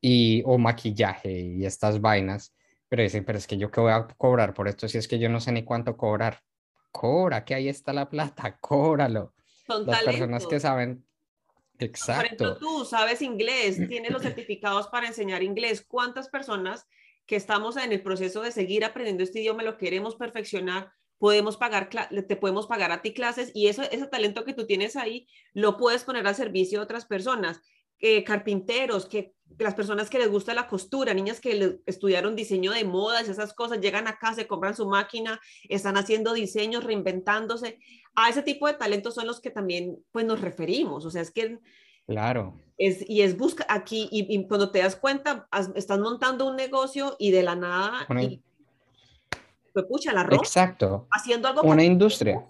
y, o maquillaje y estas vainas, pero dicen, pero es que yo qué voy a cobrar por esto si es que yo no sé ni cuánto cobrar. Cobra, que ahí está la plata, cóbralo. Son Las personas que saben, exacto. Por ejemplo, tú sabes inglés, tienes los certificados para enseñar inglés. ¿Cuántas personas que estamos en el proceso de seguir aprendiendo este idioma lo queremos perfeccionar? podemos pagar, te podemos pagar a ti clases y eso, ese talento que tú tienes ahí lo puedes poner al servicio de otras personas. Eh, carpinteros, que las personas que les gusta la costura, niñas que estudiaron diseño de modas, esas cosas, llegan acá, se compran su máquina, están haciendo diseños, reinventándose. A ese tipo de talentos son los que también pues nos referimos, o sea, es que... Claro. Es, y es busca aquí, y, cuando te das cuenta, estás montando un negocio y de la nada... Y, pues pucha, la ropa. Exacto. Haciendo algo Una industria.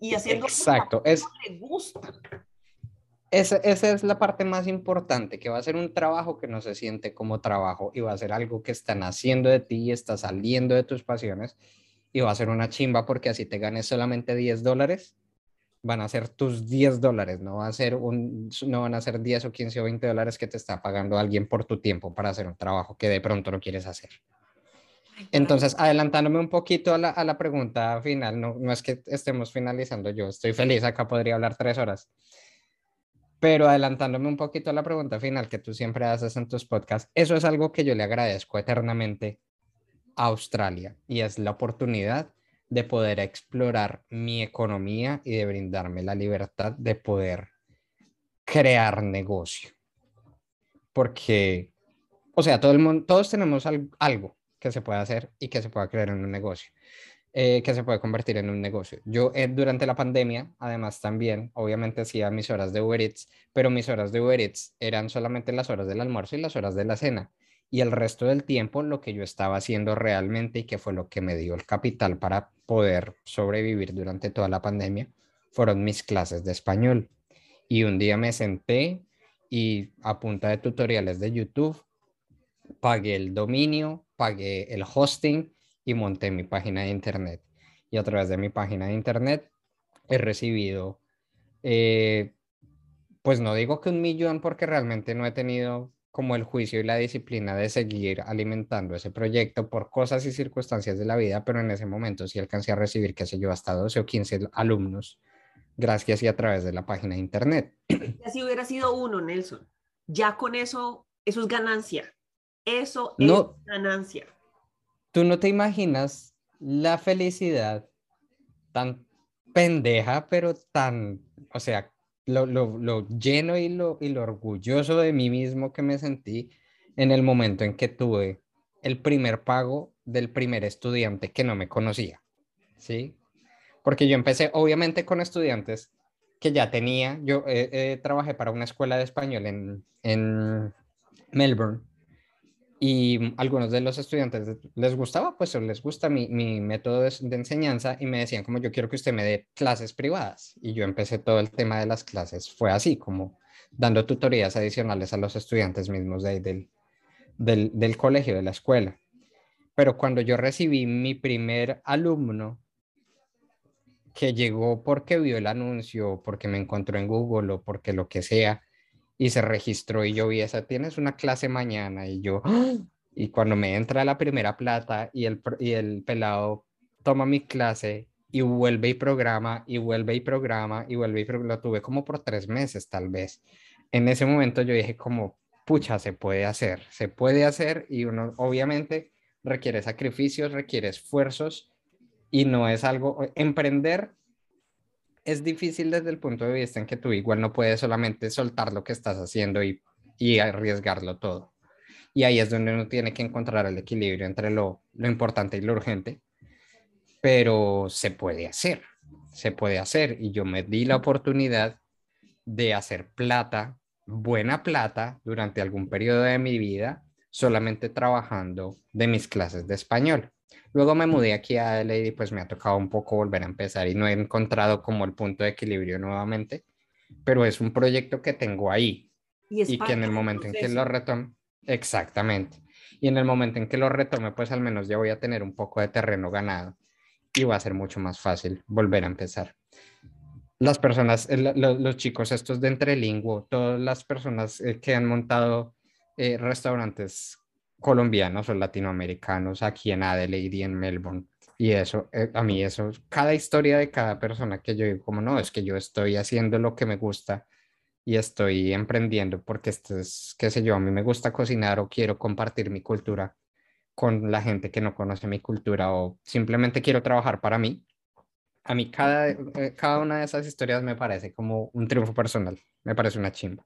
y haciendo Exacto. es, le gusta esa, esa, es la parte más importante, que va a ser un trabajo que no se siente como trabajo y va a ser algo que están haciendo de ti y está saliendo de tus pasiones y va a ser una chimba porque así te ganes solamente 10 dólares, van a ser tus 10 dólares, no, va a ser un, no van a ser 10 o 15 o 20 dólares que te está pagando alguien por tu tiempo para hacer un trabajo que de pronto no quieres hacer. Entonces, adelantándome un poquito a la, a la pregunta final, no, no es que estemos finalizando, yo estoy feliz, acá podría hablar tres horas. Pero adelantándome un poquito a la pregunta final que tú siempre haces en tus podcasts, eso es algo que yo le agradezco eternamente a Australia y es la oportunidad de poder explorar mi economía y de brindarme la libertad de poder crear negocio. Porque, o sea, todo el mundo, todos tenemos algo que se puede hacer y que se pueda crear en un negocio. Eh, que se puede convertir en un negocio. Yo eh, durante la pandemia, además también, obviamente hacía mis horas de Uber Eats, pero mis horas de Uber Eats eran solamente las horas del almuerzo y las horas de la cena. Y el resto del tiempo lo que yo estaba haciendo realmente y que fue lo que me dio el capital para poder sobrevivir durante toda la pandemia fueron mis clases de español. Y un día me senté y a punta de tutoriales de YouTube pagué el dominio, pagué el hosting y monté mi página de internet. Y a través de mi página de internet he recibido, eh, pues no digo que un millón porque realmente no he tenido como el juicio y la disciplina de seguir alimentando ese proyecto por cosas y circunstancias de la vida, pero en ese momento sí alcancé a recibir, qué sé yo, hasta 12 o 15 alumnos, gracias y a través de la página de internet. Si hubiera sido uno, Nelson, ya con eso, eso es ganancia. Eso es ganancia tú no te imaginas la felicidad tan pendeja, pero tan, o sea, lo, lo, lleno y lo, y lo orgulloso de mí mismo que me sentí en el momento en que tuve el primer pago del primer estudiante que no me conocía, ¿sí? Porque yo empecé obviamente con estudiantes que ya tenía, yo eh, eh, trabajé para una escuela de español en, en Melbourne y algunos de los estudiantes les gustaba, pues les gusta mi, mi método de, enseñanza y me decían como yo quiero que usted me dé clases privadas. Y yo empecé todo el tema de las clases, fue así, como dando tutorías adicionales a los estudiantes mismos de, del, del, del colegio, de la escuela. Pero cuando yo recibí mi primer alumno que llegó porque vio el anuncio, porque me encontró en Google o porque lo que sea, y se registró y yo vi esa, tienes una clase mañana y yo, ¡ah! y cuando me entra la primera plata y el, y el pelado toma mi clase y vuelve y programa y vuelve y programa y vuelve y programa. Lo tuve como por tres meses tal vez. En ese momento yo dije como, pucha, se puede hacer, se puede hacer y uno obviamente requiere sacrificios, requiere esfuerzos y no es algo, emprender es difícil desde el punto de vista en que tú igual no puedes solamente soltar lo que estás haciendo y, y arriesgarlo todo. Y ahí es donde uno tiene que encontrar el equilibrio entre lo, lo importante y lo urgente, pero se puede hacer, se puede hacer. Y yo me di la oportunidad de hacer plata, buena plata, durante algún periodo de mi vida, solamente trabajando de mis clases de español. Luego me mudé aquí a LA y pues me ha tocado un poco volver a empezar y no he encontrado como el punto de equilibrio nuevamente, pero es un proyecto que tengo ahí y, que en el momento en que lo retome, exactamente, y en el momento en que lo retome, pues al menos ya voy a tener un poco de terreno ganado y va a ser mucho más fácil volver a empezar. Las personas, los chicos estos de Entrelingua, todas las personas eh, que han montado eh, restaurantes colombianos o latinoamericanos aquí en Adelaide y en Melbourne. Y eso, eh, a mí eso, cada historia de cada persona que yo digo, como no, es que yo estoy haciendo lo que me gusta y estoy emprendiendo porque esto es, qué sé yo, a mí me gusta cocinar o quiero compartir mi cultura con la gente que no conoce mi cultura o simplemente quiero trabajar para mí. A mí cada, eh, cada una de esas historias me parece como un triunfo personal, me parece una chimba.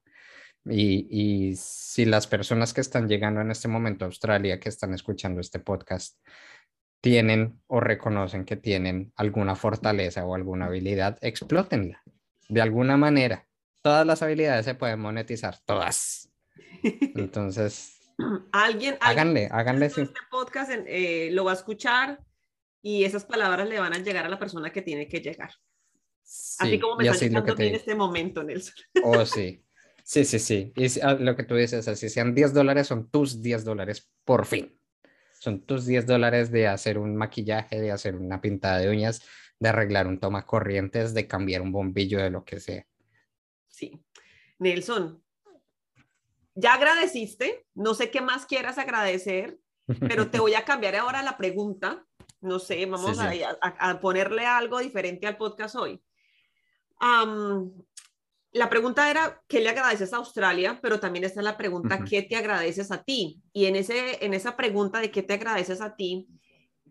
Y, si las personas que están llegando en este momento a Australia, que están escuchando este podcast, tienen o reconocen que tienen alguna fortaleza o alguna habilidad, explótenla de alguna manera. Todas las habilidades se pueden monetizar, todas. Entonces, alguien, háganle, háganle. Este podcast eh, lo va a escuchar y esas palabras le van a llegar a la persona que tiene que llegar. así como me está llegando en este momento, Nelson. Oh, sí. Sí, sí, sí. Y ah, lo que tú dices, así sean 10 dólares, son tus 10 dólares por fin. Son tus 10 dólares de hacer un maquillaje, de hacer una pintada de uñas, de arreglar un toma corrientes, de cambiar un bombillo, de lo que sea. Sí. Nelson, ya agradeciste, no sé qué más quieras agradecer, pero te voy a cambiar ahora la pregunta. No sé, vamos A, ponerle algo diferente al podcast hoy la pregunta era, ¿qué le agradeces a Australia? Pero también está la pregunta, ¿qué te agradeces a ti? Y en, ese, en esa pregunta de qué te agradeces a ti,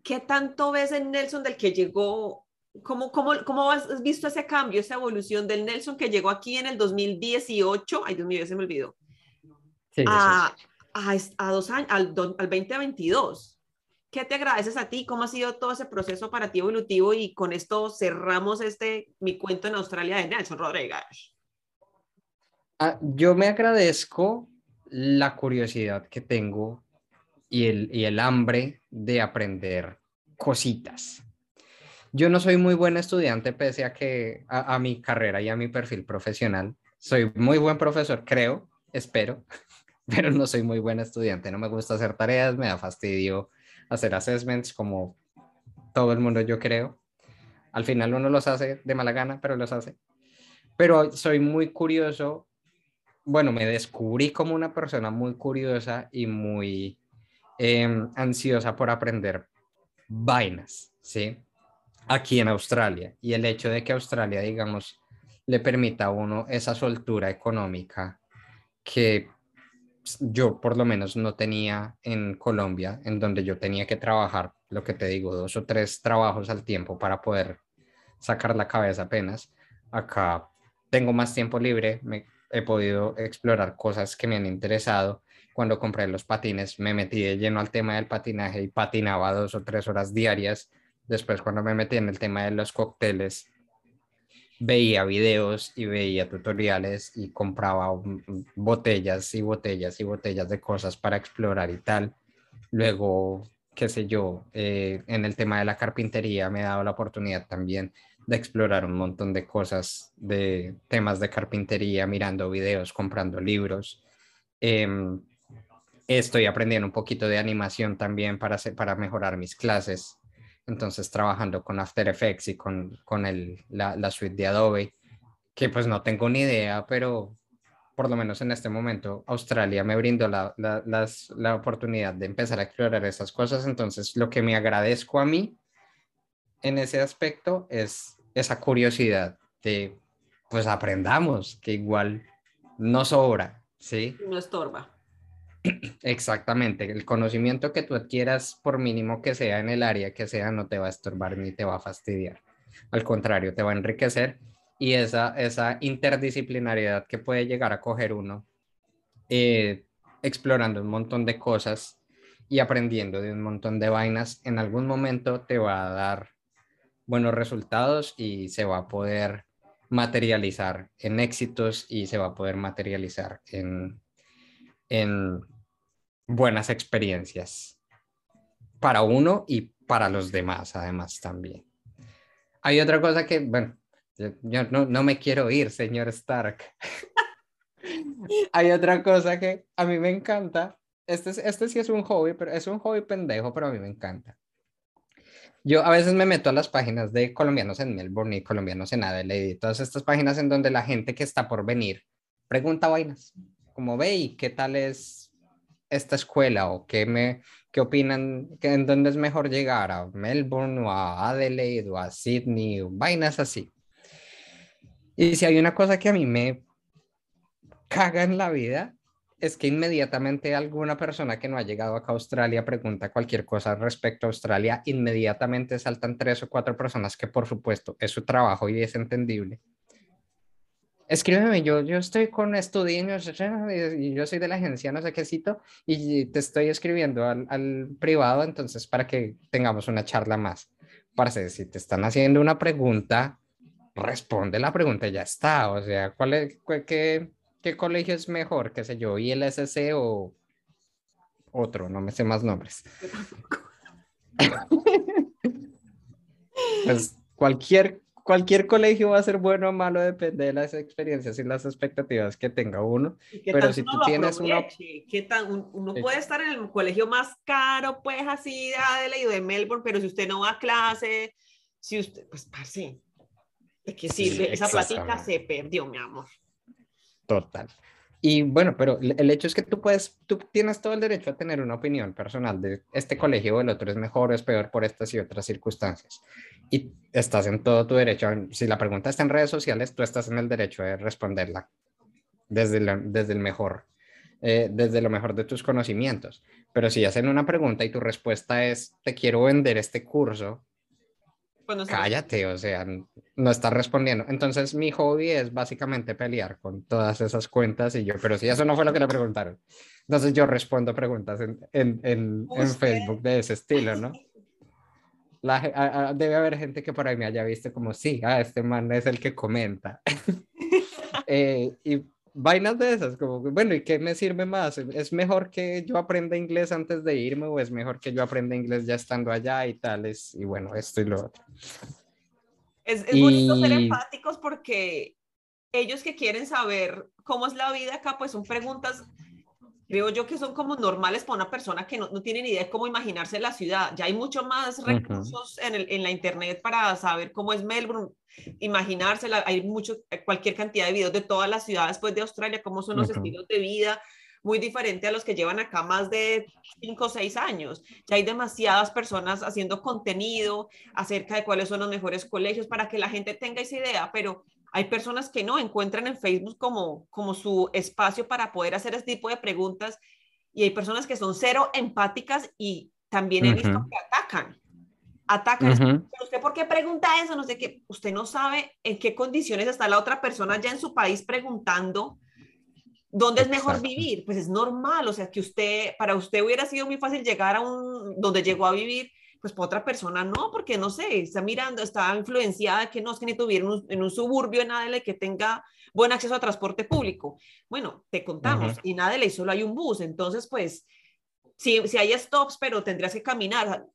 ¿qué tanto ves en Nelson del que llegó? ¿Cómo, cómo, cómo has visto ese cambio, esa evolución del Nelson que llegó aquí en el 2018? Ay, Dios mío, se me olvidó. a, a, dos años, al, al 2022. ¿Qué te agradeces a ti? ¿Cómo ha sido todo ese proceso para ti evolutivo? Y con esto cerramos este, mi cuento en Australia de Nelson Rodríguez. Ah, yo me agradezco la curiosidad que tengo y el, y el hambre de aprender cositas. Yo no soy muy buen estudiante pese a que a, mi carrera y a mi perfil profesional. Soy muy buen profesor, creo, espero, pero no soy muy buen estudiante. No me gusta hacer tareas, me da fastidio hacer assessments como todo el mundo yo creo. Al final uno los hace de mala gana, pero los hace. Pero soy muy curioso bueno, me descubrí como una persona muy curiosa y muy em, ansiosa por aprender vainas, ¿sí? Aquí en Australia. Y el hecho de que Australia, digamos, le permita a uno esa soltura económica que yo por lo menos no tenía en Colombia, en donde yo tenía que trabajar, lo que te digo, dos o tres trabajos al tiempo para poder sacar la cabeza apenas. Acá tengo más tiempo libre, me he podido explorar cosas que me han interesado. Cuando compré los patines me metí de lleno al tema del patinaje y patinaba dos o tres horas diarias. Después cuando me metí en el tema de los cócteles, veía videos y veía tutoriales y compraba botellas y botellas y botellas de cosas para explorar y tal. Luego, qué sé yo, eh, en el tema de la carpintería me he dado la oportunidad también de explorar un montón de cosas, de temas de carpintería, mirando videos, comprando libros. Em, estoy aprendiendo un poquito de animación también para, para mejorar mis clases. Entonces, trabajando con After Effects y con, con el, la, suite de Adobe, que pues no tengo ni idea, pero por lo menos en este momento, Australia me brindó la, la, la, oportunidad de empezar a explorar esas cosas. Entonces, lo que me agradezco a mí en ese aspecto es esa curiosidad de, pues aprendamos, que igual no sobra, ¿sí? No estorba. Exactamente, el conocimiento que tú adquieras, por mínimo que sea en el área que sea, no te va a estorbar ni te va a fastidiar. Al contrario, te va a enriquecer y esa, esa interdisciplinariedad que puede llegar a coger uno eh, explorando un montón de cosas y aprendiendo de un montón de vainas, en algún momento te va a dar buenos resultados y se va a poder materializar en éxitos y se va a poder materializar en, en buenas experiencias para uno y para los demás, además también. Hay otra cosa que, bueno, yo, no, no me quiero ir, señor Stark. Hay otra cosa que a mí me encanta. Este, este sí es un hobby, pero es un hobby pendejo, pero a mí me encanta. Yo a veces me meto a las páginas de colombianos en Melbourne y colombianos en Adelaide todas estas páginas en donde la gente que está por venir pregunta vainas, como ve y qué tal es esta escuela o qué me qué opinan que en dónde es mejor llegar a Melbourne o a Adelaide o a Sydney o vainas así. Y si hay una cosa que a mí me caga en la vida es que inmediatamente alguna persona que no ha llegado acá a Australia pregunta cualquier cosa respecto a Australia, inmediatamente saltan tres o cuatro personas que por supuesto es su trabajo y es entendible. Escríbeme, yo, yo estoy con estudios y yo soy de la agencia no sé qué cito y te estoy escribiendo al, al privado entonces para que tengamos una charla más. Parce, si te están haciendo una pregunta, responde la pregunta y ya está. O sea, ¿cuál es, qué, ¿Qué colegio es mejor? ¿Qué sé yo? ¿ILSC o otro? No me sé más nombres. pues cualquier, cualquier colegio va a ser bueno o malo, depende de las experiencias y las expectativas que tenga uno. Pero si tú tienes uno... ¿Qué tan, uno puede estar en el colegio más caro, pues así de Adelaide o de Melbourne, pero si usted no va a clase, si usted, pues, sí. ¿De qué sirve? Esa platita se perdió, mi amor. Total. Y bueno, pero el hecho es que tú puedes, tú tienes todo el derecho a tener una opinión personal de este colegio o el otro es mejor o es peor por estas y otras circunstancias. Y estás en todo tu derecho. Si la pregunta está en redes sociales, tú estás en el derecho de responderla desde, desde el mejor, eh, desde lo mejor de tus conocimientos. Pero si hacen una pregunta y tu respuesta es, te quiero vender este curso, Cállate, o sea, no estás respondiendo. Entonces, mi hobby es básicamente pelear con todas esas cuentas y yo, pero si eso no fue lo que le preguntaron. Entonces, yo respondo preguntas en, en, en, en Facebook de ese estilo, ¿no? La, debe haber gente que por ahí me haya visto como, sí, ah, este man es el que comenta. eh, y vainas de esas, como, bueno, ¿y qué me sirve más? ¿Es mejor que yo aprenda inglés antes de irme o es mejor que yo aprenda inglés ya estando allá y tales? Y bueno, esto y lo otro. Es, es bonito ser empáticos porque ellos que quieren saber cómo es la vida acá, pues son preguntas creo yo que son como normales para una persona que no, no tiene ni idea de cómo imaginarse la ciudad. Ya hay mucho más recursos en, el, en, la internet para saber cómo es Melbourne, imaginársela. Hay mucho, cualquier cantidad de videos de todas las ciudades pues, de Australia, cómo son los estilos de vida, muy diferente a los que llevan acá más de 5 o 6 años. Ya hay demasiadas personas haciendo contenido acerca de cuáles son los mejores colegios para que la gente tenga esa idea, pero hay personas que no encuentran en Facebook como, como su espacio para poder hacer este tipo de preguntas y hay personas que son cero empáticas y también he visto que atacan. Atacan. Pero usted, ¿por qué pregunta eso? No sé qué. Usted no sabe en qué condiciones está la otra persona ya en su país preguntando dónde es mejor vivir. Pues es normal. O sea, que usted, para usted hubiera sido muy fácil llegar a un, donde llegó a vivir pues para otra persona no, porque no sé, está mirando, está influenciada que no es que ni tuviera en un suburbio en Adelaide que tenga buen acceso a transporte público. Bueno, te contamos, y nada y solo hay un bus, entonces pues si, si hay stops, pero tendrías que caminar,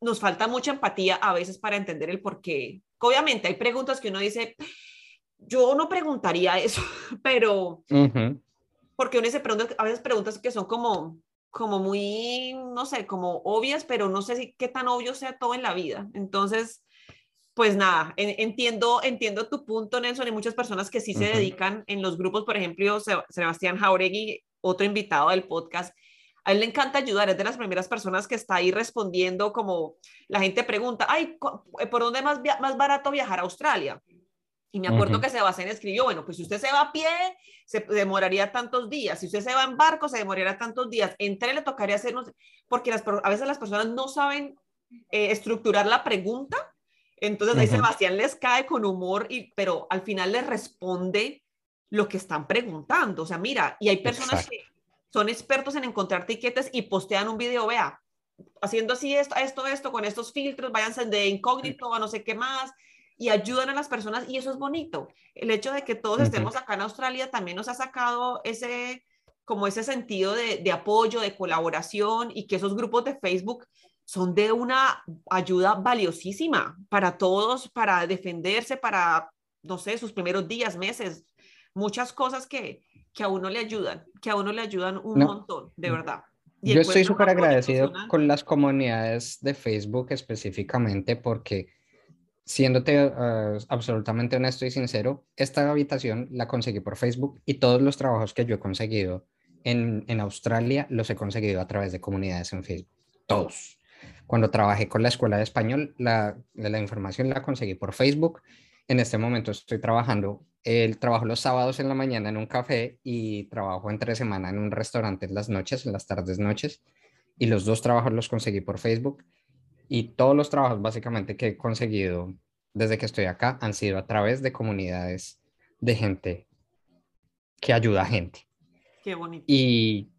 nos falta mucha empatía a veces para entender el por qué. Obviamente hay preguntas que uno dice, yo no preguntaría eso, pero... Porque uno se pregunta, a veces preguntas que son como, como muy, no sé, como obvias, pero no sé si qué tan obvio sea todo en la vida. Entonces, pues nada, entiendo, entiendo tu punto, Nelson. Hay muchas personas que sí se dedican en los grupos, por ejemplo, Sebastián Jauregui, otro invitado del podcast, A él le encanta ayudar, es de las primeras personas que está ahí respondiendo como la gente pregunta, ay, eh, ¿por dónde más, más barato viajar a Australia? Y me acuerdo que Sebastián escribió, bueno, pues si usted se va a pie, se demoraría tantos días. Si usted se va en barco, se demoraría tantos días. Entre le tocaría hacernos, porque las, a veces las personas no saben eh, estructurar la pregunta. Entonces ahí Sebastián les cae con humor, y, pero al final les responde lo que están preguntando. O sea, mira, y hay personas que son expertos en encontrar tiquetes y postean un video, vea, haciendo así esto, esto, esto, con estos filtros, váyanse de incógnito a no sé qué más, y ayudan a las personas, y eso es bonito. El hecho de que todos estemos acá en Australia también nos ha sacado ese, como ese sentido de, de apoyo, de colaboración, y que esos grupos de Facebook son de una ayuda valiosísima para todos, para defenderse, para, no sé, sus primeros días, meses, muchas cosas que, que a uno le ayudan, que a uno le ayudan un montón, de verdad. Yo estoy súper agradecido con las comunidades de Facebook específicamente porque, siéndote ah, absolutamente honesto y sincero, esta habitación la conseguí por Facebook y todos los trabajos que yo he conseguido en, en Australia los he conseguido a través de comunidades en Facebook. Todos. Cuando trabajé con la escuela de español, la, la información la conseguí por Facebook. En este momento estoy trabajando el trabajo los sábados en la mañana en un café y trabajo entre semana en un restaurante en las noches, en las tardes noches. Y los dos trabajos los conseguí por Facebook. Y todos los trabajos básicamente que he conseguido desde que estoy acá han sido a través de comunidades de gente que ayuda a gente. Qué bonito. Y,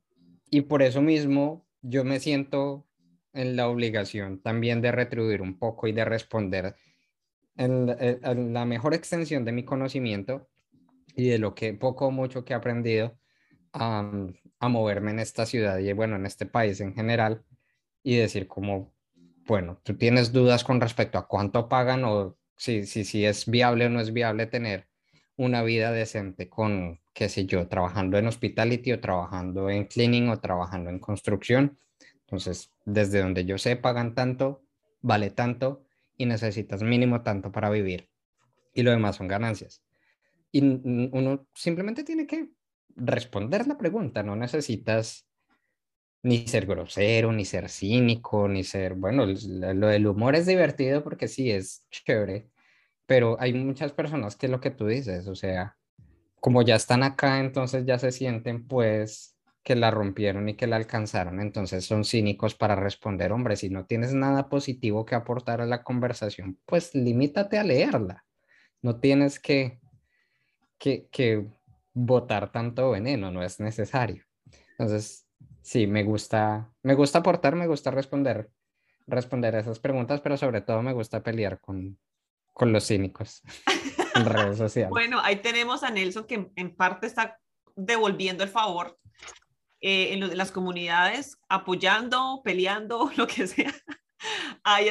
y por eso mismo yo me siento en la obligación también de retribuir un poco y de responder en, la mejor extensión de mi conocimiento y de lo que poco o mucho que he aprendido a, a moverme en esta ciudad y bueno, en este país en general y decir como, bueno, tú tienes dudas con respecto a cuánto pagan o si, si, si es viable o no es viable tener una vida decente con, qué sé yo, trabajando en hospitality o trabajando en cleaning o trabajando en construcción. Entonces, desde donde yo sé, pagan tanto, vale tanto, y necesitas mínimo tanto para vivir y lo demás son ganancias. Y uno simplemente tiene que responder la pregunta, no necesitas ni ser grosero, ni ser cínico, ni ser, bueno, lo del humor es divertido porque sí, es chévere, pero hay muchas personas que lo que tú dices, o sea, como ya están acá, entonces ya se sienten pues que la rompieron y que la alcanzaron, entonces son cínicos para responder, hombre, si no tienes nada positivo que aportar a la conversación, pues limítate a leerla. No tienes que, que, que botar tanto veneno, no es necesario. Entonces, sí, me gusta, me gusta aportar, me gusta responder, responder esas preguntas, pero sobre todo me gusta pelear con, con los cínicos en redes sociales. Bueno, ahí tenemos a Nelson que en parte está devolviendo el favor eh, en, las comunidades, apoyando, peleando, lo que sea. Ahí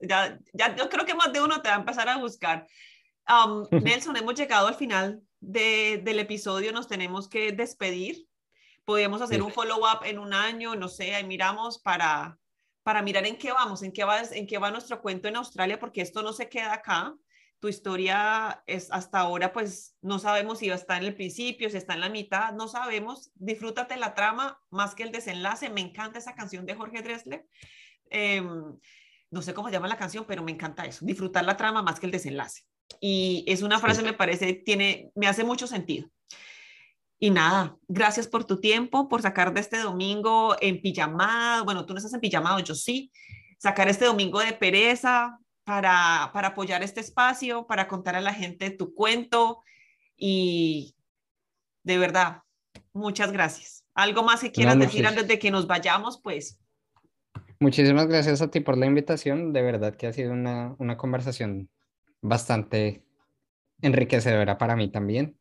ya, ya, yo creo que más de uno te va a empezar a buscar. Um, Nelson, hemos llegado al final de, del episodio, nos tenemos que despedir. Podemos hacer un follow-up en un año, no sé, ahí miramos para, para mirar en qué vamos, en qué, va, en qué va nuestro cuento en Australia, porque esto no se queda acá tu historia es hasta ahora, pues no sabemos si va a estar en el principio, si está en la mitad, no sabemos. Disfrútate la trama más que el desenlace. Me encanta esa canción de Jorge Dressler. Em, no sé cómo se llama la canción, pero me encanta eso. Disfrutar la trama más que el desenlace. Y es una frase, me parece, tiene, me hace mucho sentido. Y nada, gracias por tu tiempo, por sacar de este domingo en pijamado. Bueno, tú no estás en pijamado, yo sí. Sacar este domingo de pereza, para, para apoyar este espacio, para contar a la gente tu cuento y de verdad, muchas gracias. ¿Algo más que quieras decir antes de que nos vayamos? Pues. Muchísimas gracias a ti por la invitación. De verdad que ha sido una, una conversación bastante enriquecedora para mí también.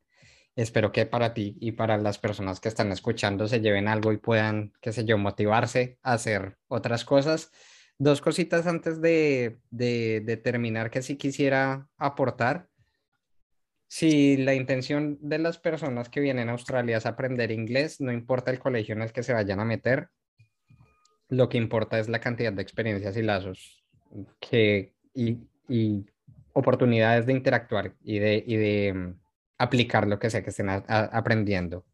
Espero que para ti y para las personas que están escuchando se lleven algo y puedan, qué sé yo, motivarse a hacer otras cosas. Dos cositas antes de, de, terminar que sí quisiera aportar. Si la intención de las personas que vienen a Australia es aprender inglés, no importa el colegio en el que se vayan a meter, lo que importa es la cantidad de experiencias y lazos que, y, y oportunidades de interactuar y de, y de mm, aplicar lo que sea que estén aprendiendo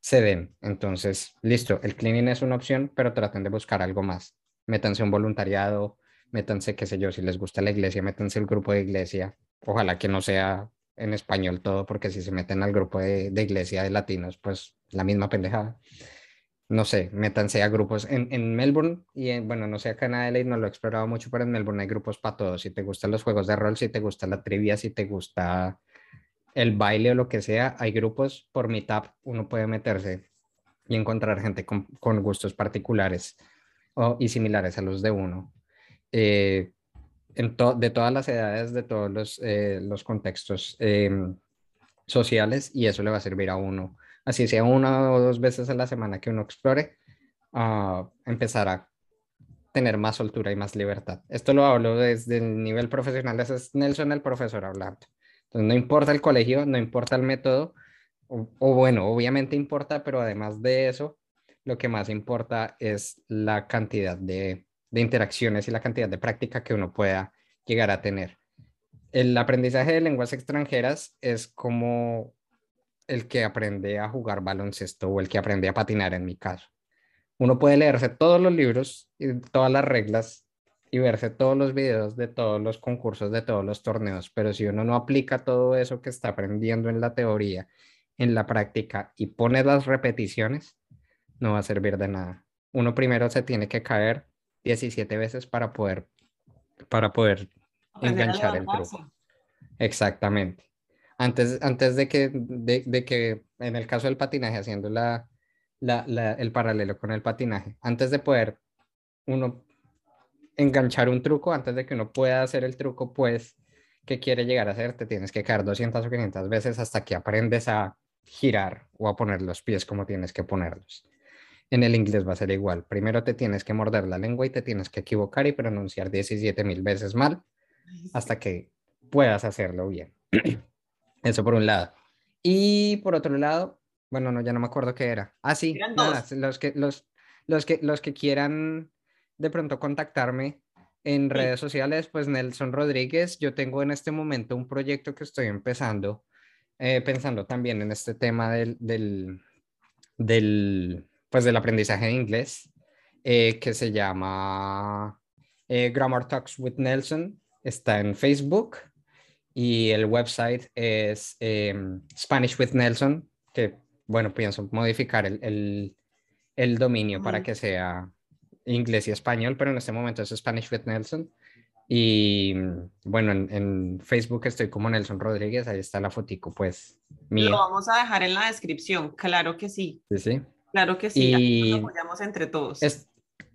se den. Entonces, listo, el cleaning es una opción, pero traten de buscar algo más. Métanse un voluntariado, métanse, qué sé yo, si les gusta la iglesia, métanse el grupo de iglesia. Ojalá que no sea en español todo, porque si se meten al grupo de, de iglesia de latinos, pues la misma pendejada. No sé, métanse a grupos en, en Melbourne y en, bueno, no sé, acá en Adelaide no lo he explorado mucho, pero en Melbourne hay grupos para todos. Si te gustan los juegos de rol, si te gusta la trivia, si te gusta el baile o lo que sea, hay grupos por Meetup, uno puede meterse y encontrar gente con, gustos particulares o, y similares a los de uno. Eh, de todas las edades, de todos los, eh, los contextos em, sociales, y eso le va a servir a uno. Así sea una o dos veces a la semana que uno explore, a empezar a tener más soltura y más libertad. Esto lo hablo desde el nivel profesional, ese es Nelson el profesor hablando no importa el colegio, no importa el método, o, bueno, obviamente importa, pero además de eso, lo que más importa es la cantidad de, interacciones y la cantidad de práctica que uno pueda llegar a tener. El aprendizaje de lenguas extranjeras es como el que aprende a jugar baloncesto o el que aprende a patinar en mi caso. Uno puede leerse todos los libros y todas las reglas y verse todos los videos de todos los concursos, de todos los torneos, pero si uno no aplica todo eso que está aprendiendo en la teoría, en la práctica y pone las repeticiones, no va a servir de nada. Uno primero se tiene que caer 17 veces para poder, para poder enganchar el truco. Exactamente. Antes, antes de, que, de, que, en el caso del patinaje, haciendo la, el paralelo con el patinaje, antes de poder uno enganchar un truco antes de que uno pueda hacer el truco, pues, que quiere llegar a hacer, te tienes que caer 200 o 500 veces hasta que aprendes a girar o a poner los pies como tienes que ponerlos. En el inglés va a ser igual. Primero te tienes que morder la lengua y te tienes que equivocar y pronunciar 17 mil veces mal hasta que puedas hacerlo bien. Eso por un lado. Y por otro lado, bueno, no, ya no me acuerdo qué era. Ah, sí, nada, los que, los, los, que, los que quieran de pronto contactarme en redes sociales, pues Nelson Rodríguez, yo tengo en este momento un proyecto que estoy empezando, eh, pensando también en este tema del, del, del, pues del aprendizaje de inglés, eh, que se llama eh, Grammar Talks with Nelson, está en Facebook y el website es em, Spanish with Nelson, que bueno, pienso modificar el, el, el dominio para que sea inglés y español, pero en este momento es Spanish with Nelson. Y bueno, en, Facebook estoy como Nelson Rodríguez, ahí está la fotico, pues. Lo vamos a dejar en la descripción, claro que sí. Sí, sí. Claro que sí, y nos apoyamos entre todos. Es,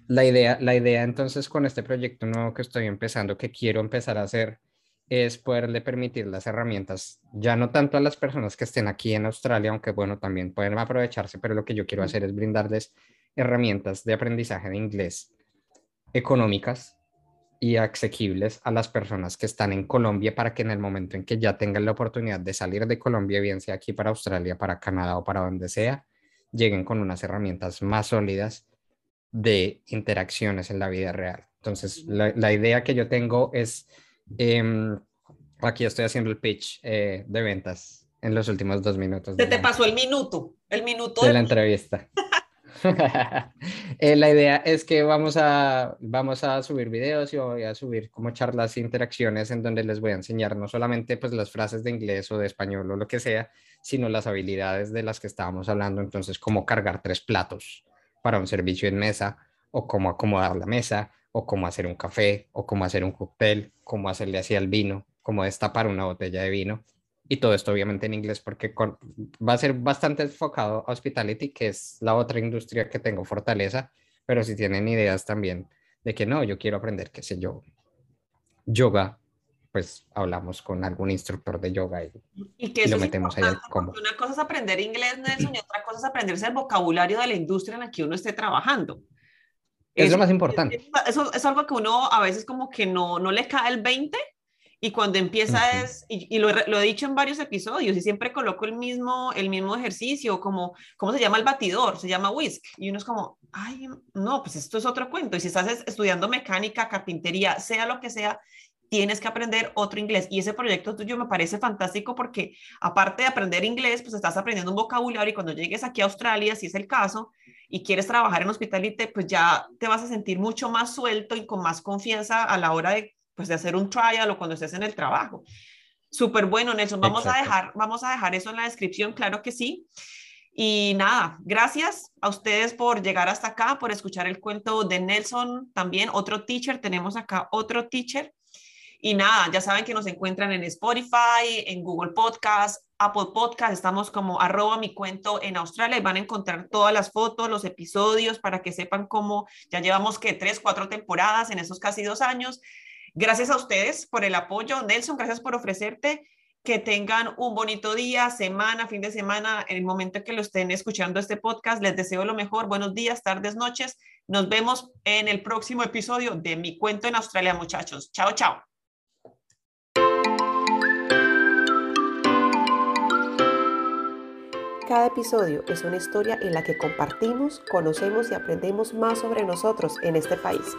la, idea, la idea entonces con este proyecto nuevo que estoy empezando, que quiero empezar a hacer, es poderle permitir las herramientas, ya no tanto a las personas que estén aquí en Australia, aunque bueno, también pueden aprovecharse, pero lo que yo quiero hacer es brindarles herramientas de aprendizaje de inglés económicas y asequibles a las personas que están en Colombia para que en el momento en que ya tengan la oportunidad de salir de Colombia, bien sea aquí para Australia, para Canadá o para donde sea, lleguen con unas herramientas más sólidas de interacciones en la vida real. Entonces, la, idea que yo tengo es, em, aquí estoy haciendo el pitch eh, de ventas en los últimos dos minutos. Se te pasó el minuto, el minuto de la entrevista. Eh, la idea es que vamos a, vamos a subir videos y voy a subir como charlas e interacciones en donde les voy a enseñar no solamente pues las frases de inglés o de español o lo que sea, sino las habilidades de las que estábamos hablando. Entonces, cómo cargar tres platos para un servicio en mesa o cómo acomodar la mesa o cómo hacer un café o cómo hacer un cóctel, cómo hacerle así al vino, cómo destapar una botella de vino y todo esto obviamente en inglés porque va a ser bastante enfocado a hospitality, que es la otra industria que tengo fortaleza, pero si tienen ideas también de que no, yo quiero aprender, qué sé yo, yoga, pues hablamos con algún instructor de yoga y, y, que lo metemos ahí al combo. Una cosa es aprender inglés, Nelson, y otra cosa es aprenderse el vocabulario de la industria en la que uno esté trabajando. Es, lo más importante. Eso es algo que uno a veces como que no, no le cae el 20 y cuando empieza es, y, lo, he dicho en varios episodios, y siempre coloco el mismo, el mismo ejercicio, como, ¿cómo se llama el batidor? Se llama whisk. Y uno es como, ay, no, pues esto es otro cuento. Y si estás estudiando mecánica, carpintería, sea lo que sea, tienes que aprender otro inglés. Y ese proyecto tuyo me parece fantástico porque aparte de aprender inglés, pues estás aprendiendo un vocabulario y cuando llegues aquí a Australia, si es el caso, y quieres trabajar en hospitality, pues ya te vas a sentir mucho más suelto y con más confianza a la hora de, pues, de hacer un trial o cuando estés en el trabajo. Súper bueno, Nelson. Vamos a, dejar, vamos a dejar eso en la descripción, claro que sí. Y nada, gracias a ustedes por llegar hasta acá, por escuchar el cuento de Nelson, también otro teacher, tenemos acá otro teacher. Y nada, ya saben que nos encuentran en Spotify, en Google Podcast, Apple Podcast, estamos como arroba mi cuento en Australia y van a encontrar todas las fotos, los episodios para que sepan cómo ya llevamos que tres, cuatro temporadas en esos casi dos años. Gracias a ustedes por el apoyo. Nelson, gracias por ofrecerte que tengan un bonito día, semana, fin de semana, en el momento que lo estén escuchando este podcast. Les deseo lo mejor. Buenos días, tardes, noches. Nos vemos en el próximo episodio de Mi Cuento en Australia, muchachos. Chao, chao. Cada episodio es una historia en la que compartimos, conocemos y aprendemos más sobre nosotros en este país.